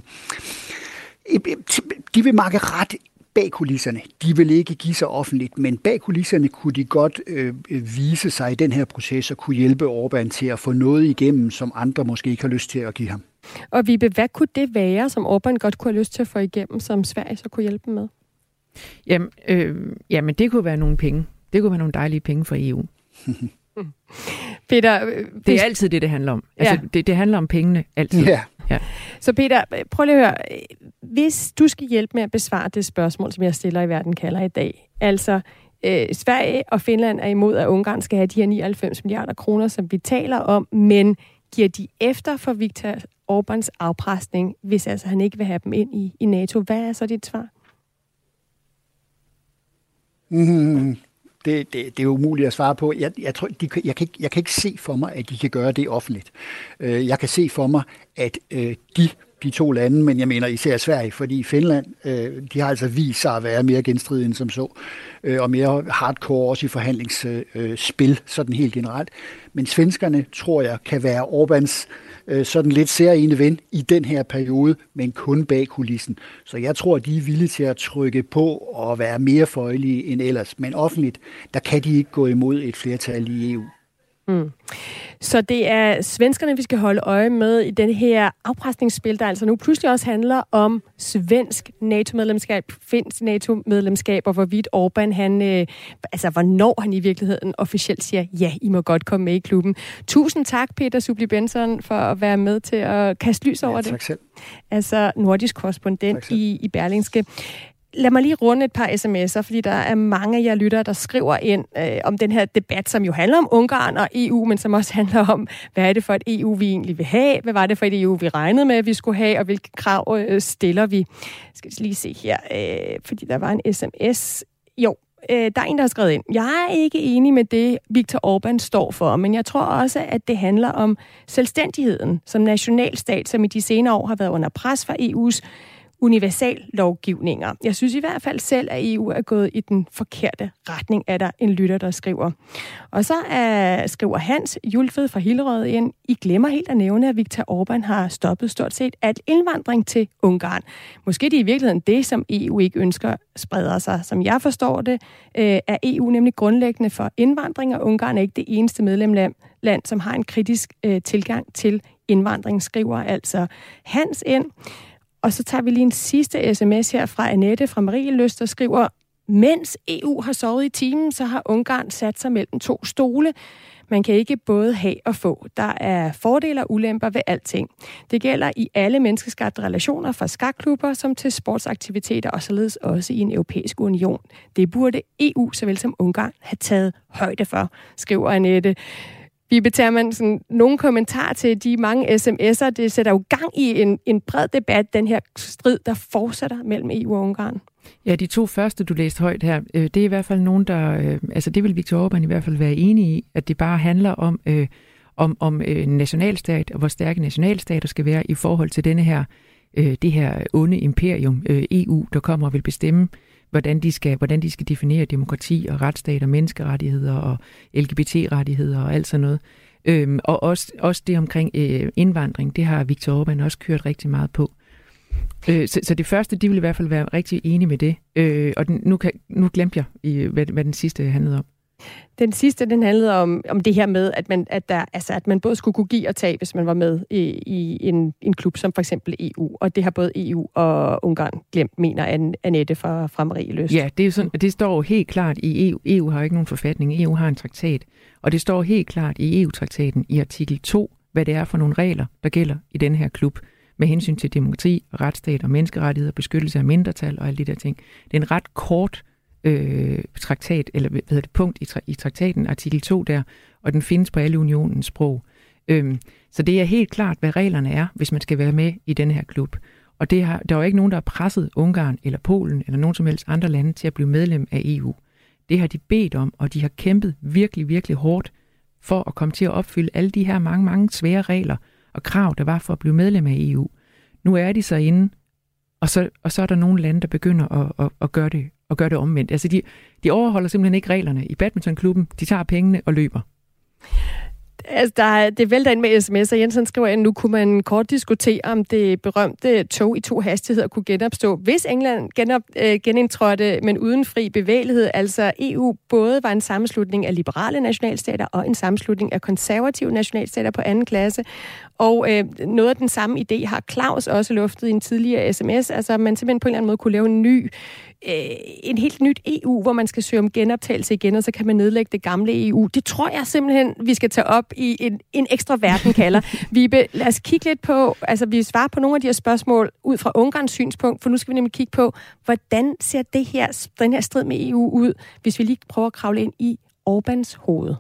de vil makke ret bag kulisserne. De vil ikke give sig offentligt, men bag kulisserne kunne de godt øh, vise sig i den her proces og kunne hjælpe Orbán til at få noget igennem, som andre måske ikke har lyst til at give ham.
Og Vibe, hvad kunne det være, som Orbán godt kunne have lyst til at få igennem, som Sverige så kunne hjælpe med?
Jamen, øh, jamen det kunne være nogle penge. Det kunne være nogle dejlige penge for EU.
Peter, øh,
det er altid det, det handler om. Altså, ja. det, det handler om pengene, altid.
Ja.
ja. Så Peter, prøv lige at høre. Hvis du skal hjælpe med at besvare det spørgsmål, som jeg stiller i Verden kalder i dag. Altså, øh, Sverige og Finland er imod, at Ungarn skal have de her 99 milliarder kroner, som vi taler om, men giver de efter for Viktor Orbáns afpresning, hvis altså han ikke vil have dem ind i, i NATO? Hvad er så dit svar?
Mm, det, det, det er umuligt at svare på. Jeg, jeg, tror, de, jeg, kan ikke, jeg kan ikke se for mig, at de kan gøre det offentligt. Øh, jeg kan se for mig, at øh, de de to lande, men jeg mener især Sverige, fordi Finland, øh, de har altså vist sig at være mere genstridige end som så, øh, og mere hardcore også i forhandlingsspil, øh, sådan helt generelt. Men svenskerne, tror jeg, kan være Orbans øh, sådan lidt særlige ven i den her periode, men kun bag kulissen. Så jeg tror, de er villige til at trykke på og være mere føjelige end ellers. Men offentligt, der kan de ikke gå imod et flertal i EU. Mm.
Så det er svenskerne, vi skal holde øje med i den her afpresningsspil, der altså nu pludselig også handler om svensk NATO-medlemskab, finsk NATO-medlemskab, og hvorvidt Orbán, han, øh, altså hvornår han i virkeligheden officielt siger, ja, I må godt komme med i klubben. Tusind tak, Peter Subli Benson, for at være med til at kaste lys over
ja,
tak
det.
selv. Altså nordisk korrespondent i, i Berlingske. Lad mig lige runde et par sms'er, fordi der er mange af jer lyttere, der skriver ind øh, om den her debat, som jo handler om Ungarn og EU, men som også handler om, hvad er det for et EU, vi egentlig vil have? Hvad var det for et EU, vi regnede med, at vi skulle have? Og hvilke krav øh, stiller vi? Skal vi lige se her, øh, fordi der var en sms. Jo, øh, der er en, der har skrevet ind. Jeg er ikke enig med det, Viktor Orbán står for, men jeg tror også, at det handler om selvstændigheden som nationalstat, som i de senere år har været under pres fra EU's universal lovgivninger. Jeg synes i hvert fald selv, at EU er gået i den forkerte retning, er der en lytter, der skriver. Og så er, skriver Hans Julfed fra Hillerød ind, I glemmer helt at nævne, at Viktor Orbán har stoppet stort set alt indvandring til Ungarn. Måske det er i virkeligheden det, som EU ikke ønsker spreder sig. Som jeg forstår det, øh, er EU nemlig grundlæggende for indvandring, og Ungarn er ikke det eneste medlemland, land, som har en kritisk øh, tilgang til indvandring, skriver altså Hans ind. Og så tager vi lige en sidste sms her fra Annette fra Marie Løst, der skriver, mens EU har sovet i timen, så har Ungarn sat sig mellem to stole. Man kan ikke både have og få. Der er fordele og ulemper ved alting. Det gælder i alle menneskeskabte relationer, fra skakklubber som til sportsaktiviteter og således også i en europæisk union. Det burde EU såvel som Ungarn have taget højde for, skriver Annette. Vibe Termansen, nogle kommentar til de mange sms'er. Det sætter jo gang i en, en bred debat, den her strid, der fortsætter mellem EU og Ungarn.
Ja, de to første, du læste højt her, øh, det er i hvert fald nogen, der... Øh, altså, det vil Viktor Orbán i hvert fald være enig i, at det bare handler om, øh, om, om en nationalstat, og hvor stærke nationalstater skal være i forhold til denne her, øh, det her onde imperium, øh, EU, der kommer og vil bestemme, hvordan de skal, hvordan de skal definere demokrati og retsstat og menneskerettigheder og LGBT-rettigheder og alt sådan noget. Øhm, og også, også det omkring øh, indvandring, det har Viktor Orbán også kørt rigtig meget på. Øh, så, så det første, de vil i hvert fald være rigtig enige med det. Øh, og den, nu, kan, nu glemte jeg, i, hvad, hvad den sidste handlede om.
Den sidste, den handlede om, om det her med, at man, at, der, altså, at man både skulle kunne give og tage, hvis man var med i, i en, en klub som for eksempel EU. Og det har både EU og Ungarn glemt, mener Annette fra, fra Marie Løst.
Ja, det, er sådan, det står jo helt klart i EU. EU har jo ikke nogen forfatning, EU har en traktat. Og det står helt klart i EU-traktaten i artikel 2, hvad det er for nogle regler, der gælder i den her klub med hensyn til demokrati, retsstat og menneskerettigheder, beskyttelse af mindretal og alle de der ting. Det er en ret kort øh, traktat, eller hvad hedder det, punkt i, tra- i traktaten, artikel 2 der, og den findes på alle unionens sprog. Øhm, så det er helt klart, hvad reglerne er, hvis man skal være med i den her klub. Og det har, der er jo ikke nogen, der har presset Ungarn eller Polen eller nogen som helst andre lande til at blive medlem af EU. Det har de bedt om, og de har kæmpet virkelig, virkelig hårdt for at komme til at opfylde alle de her mange, mange svære regler og krav, der var for at blive medlem af EU. Nu er de så inde, og så, og så er der nogle lande, der begynder at, at, at gøre det og gør det omvendt. Altså, de, de overholder simpelthen ikke reglerne i badmintonklubben. De tager pengene og løber.
Altså, der, det vælter ind med sms'er. Jensen skriver, at nu kunne man kort diskutere, om det berømte tog i to hastigheder kunne genopstå, hvis England genop, øh, genindtrådte, men uden fri bevægelighed. Altså EU både var en sammenslutning af liberale nationalstater og en sammenslutning af konservative nationalstater på anden klasse. Og øh, noget af den samme idé har Claus også luftet i en tidligere sms. Altså, man simpelthen på en eller anden måde kunne lave en ny øh, en helt nyt EU, hvor man skal søge om genoptagelse igen, og så kan man nedlægge det gamle EU. Det tror jeg simpelthen, vi skal tage op i en, en ekstra verden kalder. Vibe, lad os kigge lidt på, altså vi svarer på nogle af de her spørgsmål ud fra Ungarns synspunkt, for nu skal vi nemlig kigge på, hvordan ser det her, den her strid med EU ud, hvis vi lige prøver at kravle ind i Orbans hoved.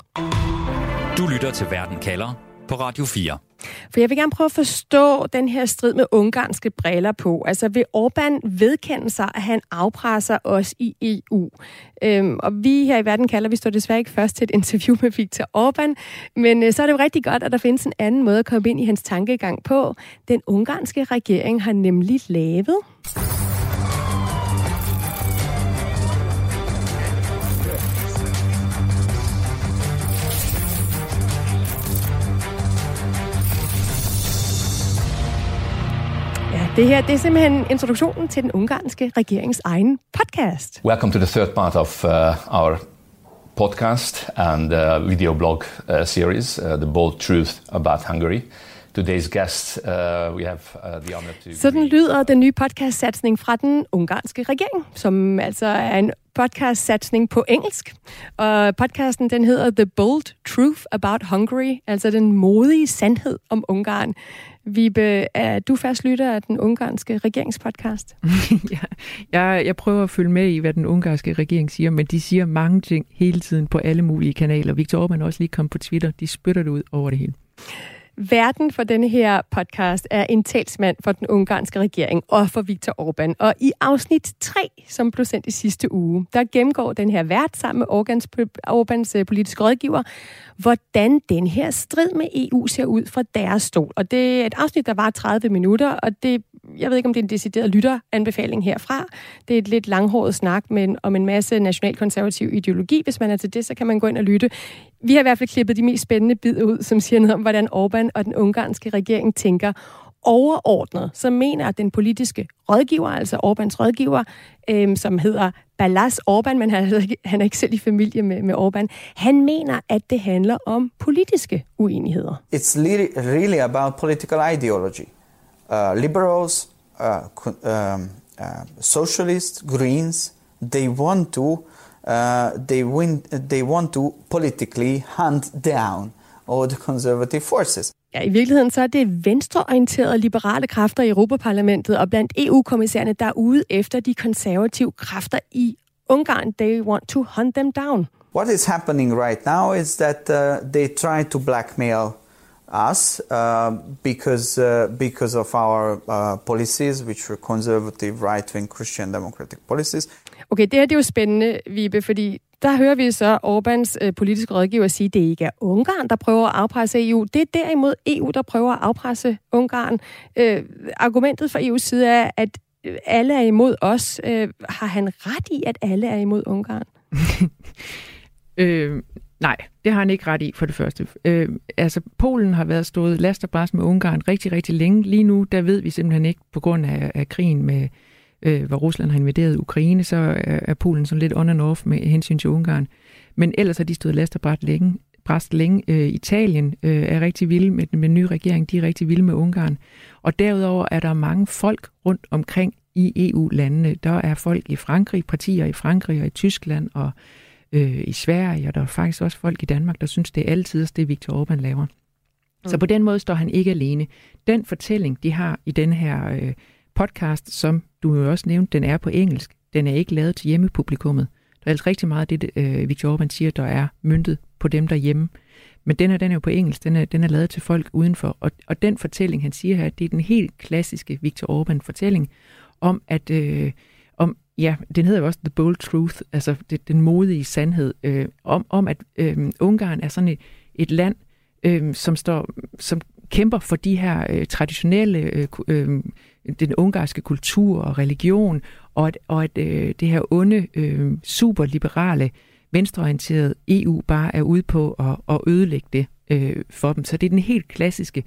Du lytter til Verden kalder på Radio 4.
For jeg vil gerne prøve at forstå den her strid med ungarske briller på. Altså vil Orbán vedkende sig, at han afpresser os i EU? Øhm, og vi her i verden kalder, vi står desværre ikke først til et interview med Viktor Orbán, men øh, så er det jo rigtig godt, at der findes en anden måde at komme ind i hans tankegang på. Den ungarske regering har nemlig lavet Det her det er simpelthen introduktionen til den ungarske regerings egen podcast.
Welcome to the third part of uh, our podcast and uh, video blog uh, series, uh, The Bold Truth About Hungary. Today's guest, uh, we have uh, the honor to...
Sådan lyder den nye podcast-satsning fra den ungarske regering, som altså er en podcast-satsning på engelsk. Og podcasten den hedder The Bold Truth About Hungary, altså den modige sandhed om Ungarn. Vibe, er du fast lytter af den ungarske regeringspodcast?
ja, jeg, jeg prøver at følge med i, hvad den ungarske regering siger, men de siger mange ting hele tiden på alle mulige kanaler. Viktor Orbán også lige kom på Twitter. De spytter det ud over det hele.
Verden for denne her podcast er en talsmand for den ungarske regering og for Viktor Orbán. Og i afsnit 3, som blev sendt i sidste uge, der gennemgår den her vært sammen med Orbáns, øh, politiske rådgiver, hvordan den her strid med EU ser ud fra deres stol. Og det er et afsnit, der var 30 minutter, og det jeg ved ikke, om det er en decideret lytteranbefaling herfra. Det er et lidt langhåret snak men, om en masse nationalkonservativ ideologi. Hvis man er til det, så kan man gå ind og lytte. Vi har i hvert fald klippet de mest spændende bid ud, som siger noget om, hvordan Orbán og den ungarske regering tænker overordnet, så mener at den politiske rådgiver, altså Orbáns rådgiver, øhm, som hedder Balas Orbán, men han er, ikke, han er ikke selv i familie med, med Orbán, han mener, at det handler om politiske uenigheder.
It's really about political ideology. Uh, liberals, uh, um, uh, socialists, Greens, they want to uh, they, win, they want to politically hunt down all the conservative forces.
Ja, i virkeligheden så er det venstreorienterede liberale kræfter i Europaparlamentet og blandt EU-kommissærerne, der er ude efter de konservative kræfter i Ungarn. They want to hunt them down.
What is happening right now is that uh, they try to blackmail us uh, because uh, because of our uh, policies, which were conservative, right-wing, Christian democratic policies.
Okay, det her det er jo spændende, Vibe, fordi der hører vi så Orbans øh, politiske rådgiver sige, at det ikke er Ungarn, der prøver at afpresse EU. Det er derimod EU, der prøver at afpresse Ungarn. Øh, argumentet fra EU's side er, at øh, alle er imod os. Øh, har han ret i, at alle er imod Ungarn?
øh, nej, det har han ikke ret i, for det første. Øh, altså, Polen har været stået last og bræst med Ungarn rigtig, rigtig længe. Lige nu, der ved vi simpelthen ikke, på grund af, af krigen med øh, hvor Rusland har invaderet Ukraine, så er, er Polen sådan lidt on and off med hensyn til Ungarn. Men ellers har de stået last og bræst længe. Bræst længe. Øh, Italien øh, er rigtig vild med, med den nye regering, de er rigtig vilde med Ungarn. Og derudover er der mange folk rundt omkring i EU-landene. Der er folk i Frankrig, partier i Frankrig og i Tyskland og øh, i Sverige, og der er faktisk også folk i Danmark, der synes, det er altid det, Viktor Orbán laver. Mm. Så på den måde står han ikke alene. Den fortælling, de har i den her øh, podcast, som du jo også nævnte, den er på engelsk. Den er ikke lavet til hjemmepublikummet. Der er altså rigtig meget af det, øh, Victor Orbán siger, der er myntet på dem derhjemme. Men den er, den er jo på engelsk, den er, den er lavet til folk udenfor. Og, og den fortælling, han siger her, det er den helt klassiske Victor Orbán-fortælling om, at... Øh, om, ja, den hedder jo også The Bold Truth, altså det, den modige sandhed, øh, om, om at øh, Ungarn er sådan et, et land, øh, som, står, som kæmper for de her øh, traditionelle øh, øh, den ungarske kultur og religion, og at, og at øh, det her onde, øh, superliberale, venstreorienterede EU bare er ude på at, at ødelægge det øh, for dem. Så det er den helt klassiske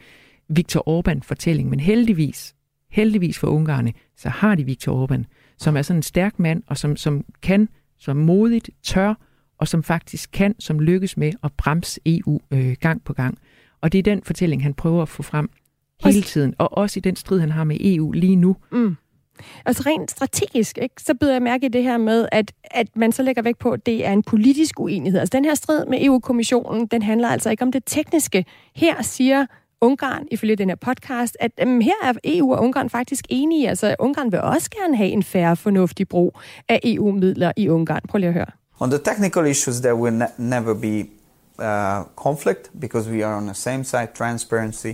Viktor Orbán-fortælling. Men heldigvis, heldigvis for ungarne, så har de Viktor Orbán, som er sådan en stærk mand, og som, som kan, som modigt, tør, og som faktisk kan, som lykkes med at bremse EU øh, gang på gang. Og det er den fortælling, han prøver at få frem hele tiden, og også i den strid, han har med EU lige nu.
Mm. Altså rent strategisk, ikke, så byder jeg mærke i det her med, at, at man så lægger væk på, at det er en politisk uenighed. Altså den her strid med EU-kommissionen, den handler altså ikke om det tekniske. Her siger Ungarn, ifølge den her podcast, at um, her er EU og Ungarn faktisk enige. Altså Ungarn vil også gerne have en færre fornuftig brug af EU-midler i Ungarn. Prøv lige at høre.
On the technical issues, there will ne- never be uh, conflict because we are on the same side, transparency.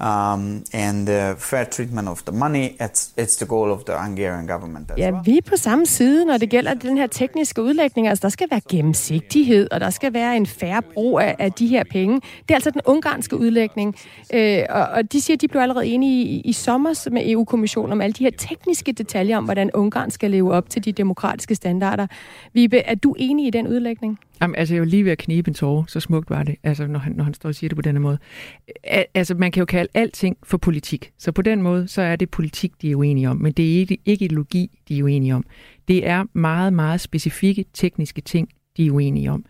Um, and uh, fair treatment of the money. It's, it's the goal of the Hungarian government as
ja,
well.
vi er på samme side, når det gælder den her tekniske udlægning. Altså, der skal være gennemsigtighed, og der skal være en færre brug af, af de her penge. Det er altså den ungarske udlægning. Øh, og, og de siger, at de blev allerede enige i, i sommer med EU-kommissionen om alle de her tekniske detaljer om, hvordan Ungarn skal leve op til de demokratiske standarder. Vibe, er du enig i den udlægning?
Jamen, altså, jeg er jo lige ved at knibe en tårer. Så smukt var det, altså, når han, når han står og siger det på denne måde. Altså, man kan jo kalde alting for politik. Så på den måde, så er det politik, de er uenige om. Men det er ikke, ikke ideologi, de er uenige om. Det er meget, meget specifikke tekniske ting, de er uenige om.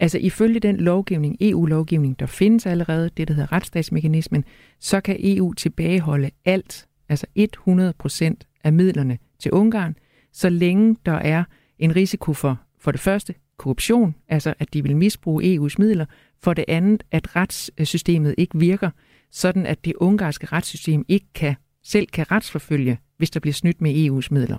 Altså ifølge den lovgivning, EU-lovgivning, der findes allerede, det der hedder retsstatsmekanismen, så kan EU tilbageholde alt, altså 100 procent af midlerne til Ungarn, så længe der er en risiko for, for det første, korruption, altså at de vil misbruge EU's midler, for det andet, at retssystemet ikke virker, sådan at det ungarske retssystem ikke kan, selv kan retsforfølge, hvis der bliver snydt med EU's midler.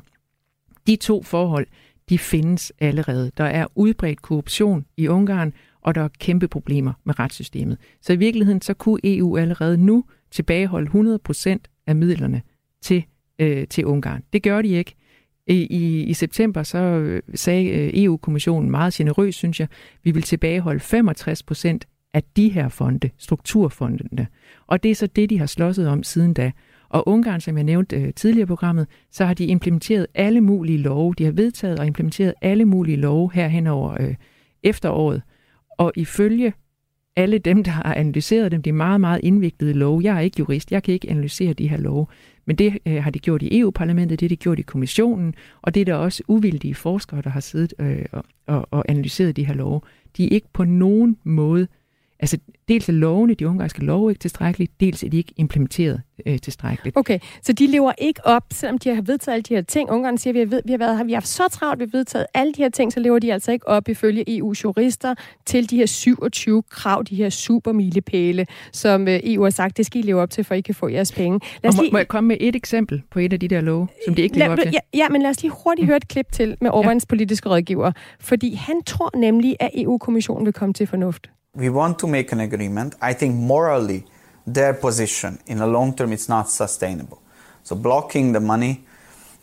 De to forhold, de findes allerede. Der er udbredt korruption i Ungarn, og der er kæmpe problemer med retssystemet. Så i virkeligheden, så kunne EU allerede nu tilbageholde 100% af midlerne til, øh, til Ungarn. Det gør de ikke. I, i, I september så øh, sagde øh, EU-kommissionen meget generøst, synes jeg, vi vil tilbageholde 65 procent af de her fonde, strukturfondene. Og det er så det, de har slåsset om siden da. Og Ungarn, som jeg nævnte øh, tidligere i programmet, så har de implementeret alle mulige love. De har vedtaget og implementeret alle mulige love her hen over øh, efteråret. Og ifølge alle dem, der har analyseret dem, de meget, meget indviklede love. Jeg er ikke jurist, jeg kan ikke analysere de her love. Men det øh, har de gjort i EU-parlamentet, det har de gjort i kommissionen, og det er der også uvildige forskere, der har siddet øh, og, og analyseret de her love. De er ikke på nogen måde Altså, dels er lovene, de ungarske love, ikke tilstrækkeligt, dels er de ikke implementeret øh, tilstrækkeligt.
Okay, så de lever ikke op, selvom de har vedtaget alle de her ting. Ungarn siger, at vi har, ved, vi har været her, vi har haft så travlt, vi har vedtaget alle de her ting, så lever de altså ikke op ifølge EU's jurister til de her 27 krav, de her supermilepæle, som øh, EU har sagt, det skal I leve op til, for I kan få jeres penge.
Lad os lige... må, må jeg komme med et eksempel på et af de der love, som de ikke lever op til?
Ja, ja, men lad os lige hurtigt høre et klip til med Orbáns ja. politiske rådgiver, fordi han tror nemlig, at EU-kommissionen vil komme til fornuft.
We want to make an agreement. I think morally, their position in the long term is not sustainable. So blocking the money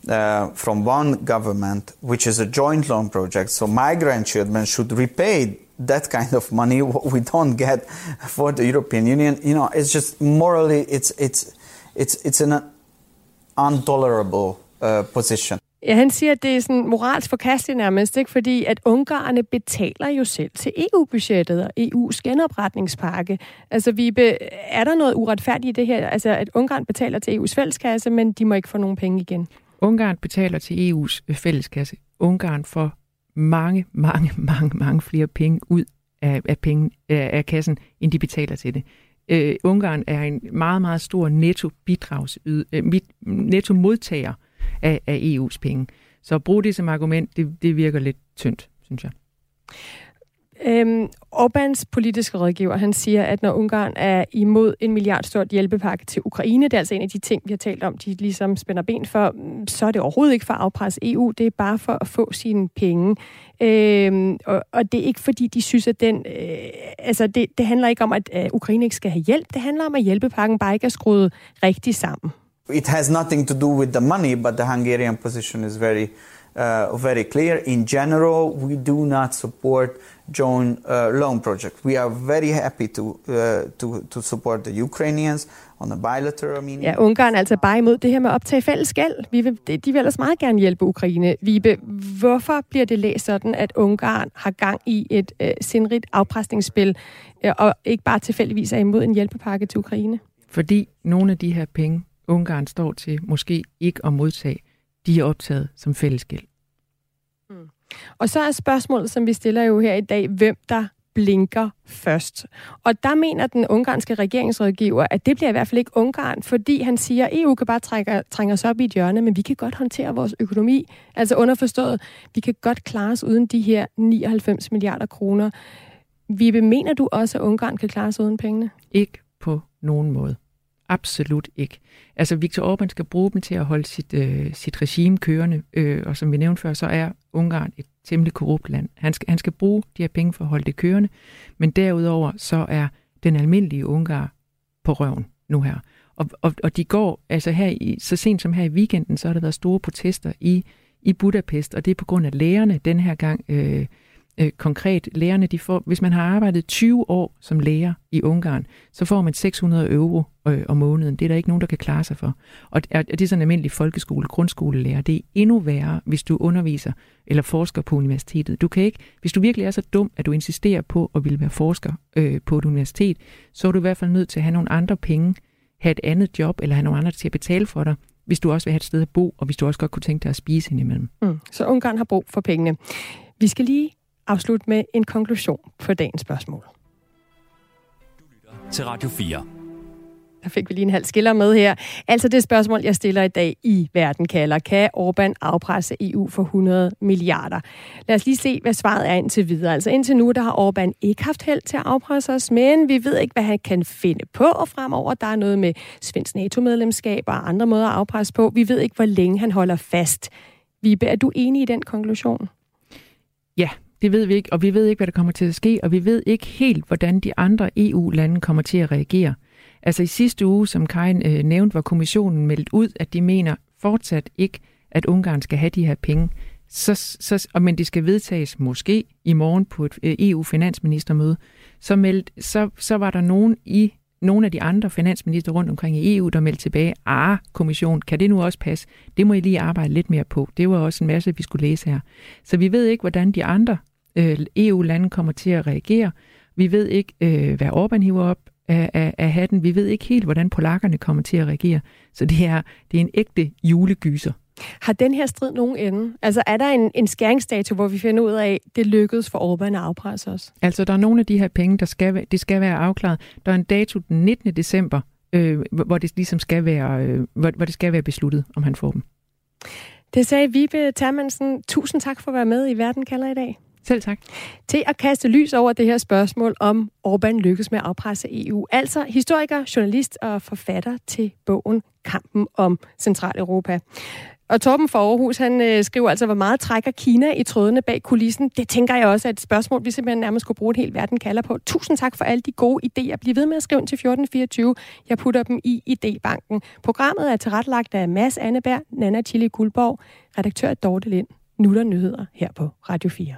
uh, from one government, which is a joint loan project, so my grandchildren should repay that kind of money what we don't get for the European Union. You know, it's just morally, it's it's it's it's an intolerable uh, position.
Ja, han siger, at det er sådan moralsk forkasteligt nærmest, ikke? fordi at ungarerne betaler jo selv til EU-budgettet og EU's genopretningspakke. Altså, Vibe, er der noget uretfærdigt i det her? Altså, at Ungarn betaler til EU's fælleskasse, men de må ikke få nogen penge igen?
Ungarn betaler til EU's øh, fælleskasse. Ungarn får mange, mange, mange, mange flere penge ud af, af, penge, af kassen, end de betaler til det. Øh, Ungarn er en meget, meget stor netto bidrags, øh, netto modtager af, af EU's penge. Så at bruge det som argument, det, det virker lidt tyndt, synes jeg.
Øhm, Orbans politiske rådgiver, han siger, at når Ungarn er imod en milliardstort hjælpepakke til Ukraine, det er altså en af de ting, vi har talt om, de ligesom spænder ben for, så er det overhovedet ikke for at afpresse EU, det er bare for at få sine penge. Øhm, og, og det er ikke fordi, de synes, at den... Øh, altså, det, det handler ikke om, at øh, Ukraine ikke skal have hjælp, det handler om, at hjælpepakken bare ikke er skruet rigtigt sammen.
It has nothing to do with the money, but the Hungarian position is very, uh, very clear. In general, we do not support joint uh, loan projects. We are very happy to, uh, to, to support the Ukrainians on a bilateral meaning.
Ja, Ungarn er altså bare imod det her med at optage fælles gæld. Vi vil, de vil ellers meget gerne hjælpe Ukraine. Vibe, hvorfor bliver det læst sådan, at Ungarn har gang i et uh, sindrigt afpresningsspil, uh, og ikke bare tilfældigvis er imod en hjælpepakke til Ukraine?
Fordi nogle af de her penge Ungarn står til måske ikke at modtage, de er optaget som fællesgæld.
Mm. Og så er spørgsmålet, som vi stiller jo her i dag, hvem der blinker først. Og der mener den ungarske regeringsrådgiver, at det bliver i hvert fald ikke Ungarn, fordi han siger, at EU kan bare trække, trænge os op i et hjørne, men vi kan godt håndtere vores økonomi. Altså underforstået, vi kan godt klare os uden de her 99 milliarder kroner. Vi mener du også, at Ungarn kan klare sig uden pengene?
Ikke på nogen måde. Absolut ikke. Altså, Viktor Orbán skal bruge dem til at holde sit, øh, sit regime kørende, øh, og som vi nævnte før, så er Ungarn et temmelig korrupt land. Han skal, han skal bruge de her penge for at holde det kørende, men derudover så er den almindelige Ungar på røven nu her. Og, og, og de går, altså her i, så sent som her i weekenden, så har der været store protester i, i Budapest, og det er på grund af lærerne den her gang øh, øh, konkret. Lærerne, de får, hvis man har arbejdet 20 år som lærer i Ungarn, så får man 600 euro øh, om måneden. Det er der ikke nogen, der kan klare sig for. Og, det er sådan en almindelig folkeskole, grundskolelærer. Det er endnu værre, hvis du underviser eller forsker på universitetet. Du kan ikke, hvis du virkelig er så dum, at du insisterer på at ville være forsker øh, på et universitet, så er du i hvert fald nødt til at have nogle andre penge, have et andet job, eller have nogle andre til at betale for dig, hvis du også vil have et sted at bo, og hvis du også godt kunne tænke dig at spise indimellem.
Mm. Så Ungarn har brug for pengene. Vi skal lige afslutte med en konklusion på dagens spørgsmål.
Du lytter til Radio 4.
Der fik vi lige en halv skiller med her. Altså det spørgsmål, jeg stiller i dag i Verden kalder. Kan Orbán afpresse EU for 100 milliarder? Lad os lige se, hvad svaret er indtil videre. Altså indtil nu, der har Orbán ikke haft held til at afpresse os, men vi ved ikke, hvad han kan finde på og fremover. Der er noget med svensk NATO-medlemskab og andre måder at afpresse på. Vi ved ikke, hvor længe han holder fast. Vibe, er du enig i den konklusion?
Ja, det ved vi ikke, og vi ved ikke, hvad der kommer til at ske, og vi ved ikke helt, hvordan de andre EU-lande kommer til at reagere. Altså i sidste uge, som Kajen øh, nævnte, var kommissionen meldt ud, at de mener fortsat ikke, at Ungarn skal have de her penge. Så, så, og men det skal vedtages måske i morgen på et øh, EU-finansministermøde. Så, meldt, så, så var der nogen i nogle af de andre finansminister rundt omkring i EU, der meldte tilbage, ah, kommission, kan det nu også passe? Det må I lige arbejde lidt mere på. Det var også en masse, vi skulle læse her. Så vi ved ikke, hvordan de andre øh, EU-lande kommer til at reagere. Vi ved ikke, øh, hvad Orbán hiver op af, af, af hatten. Vi ved ikke helt, hvordan polakkerne kommer til at reagere. Så det er, det er en ægte julegyser.
Har den her strid nogen ende? Altså er der en, en skæringsdato, hvor vi finder ud af, det lykkedes for Orbán at afpresse os?
Altså der er nogle af de her penge, der skal, det skal være afklaret. Der er en dato den 19. december, øh, hvor det ligesom skal være, øh, hvor, hvor det skal være besluttet, om han får dem.
Det sagde Vibe Termansen. Tusind tak for at være med i Verden kalder i dag.
Selv tak.
Til at kaste lys over det her spørgsmål om Orbán lykkes med at afpresse EU. Altså historiker, journalist og forfatter til bogen Kampen om Centraleuropa. Og Torben for Aarhus, han øh, skriver altså, hvor meget trækker Kina i trådene bag kulissen. Det tænker jeg også er et spørgsmål, vi simpelthen nærmest skulle bruge en hel verden kalder på. Tusind tak for alle de gode idéer. Bliv ved med at skrive ind til 1424. Jeg putter dem i idébanken. Programmet er tilrettelagt af Mads Anneberg, Nana Chili Guldborg, redaktør Dorte Lind. Nu der nyheder her på Radio 4.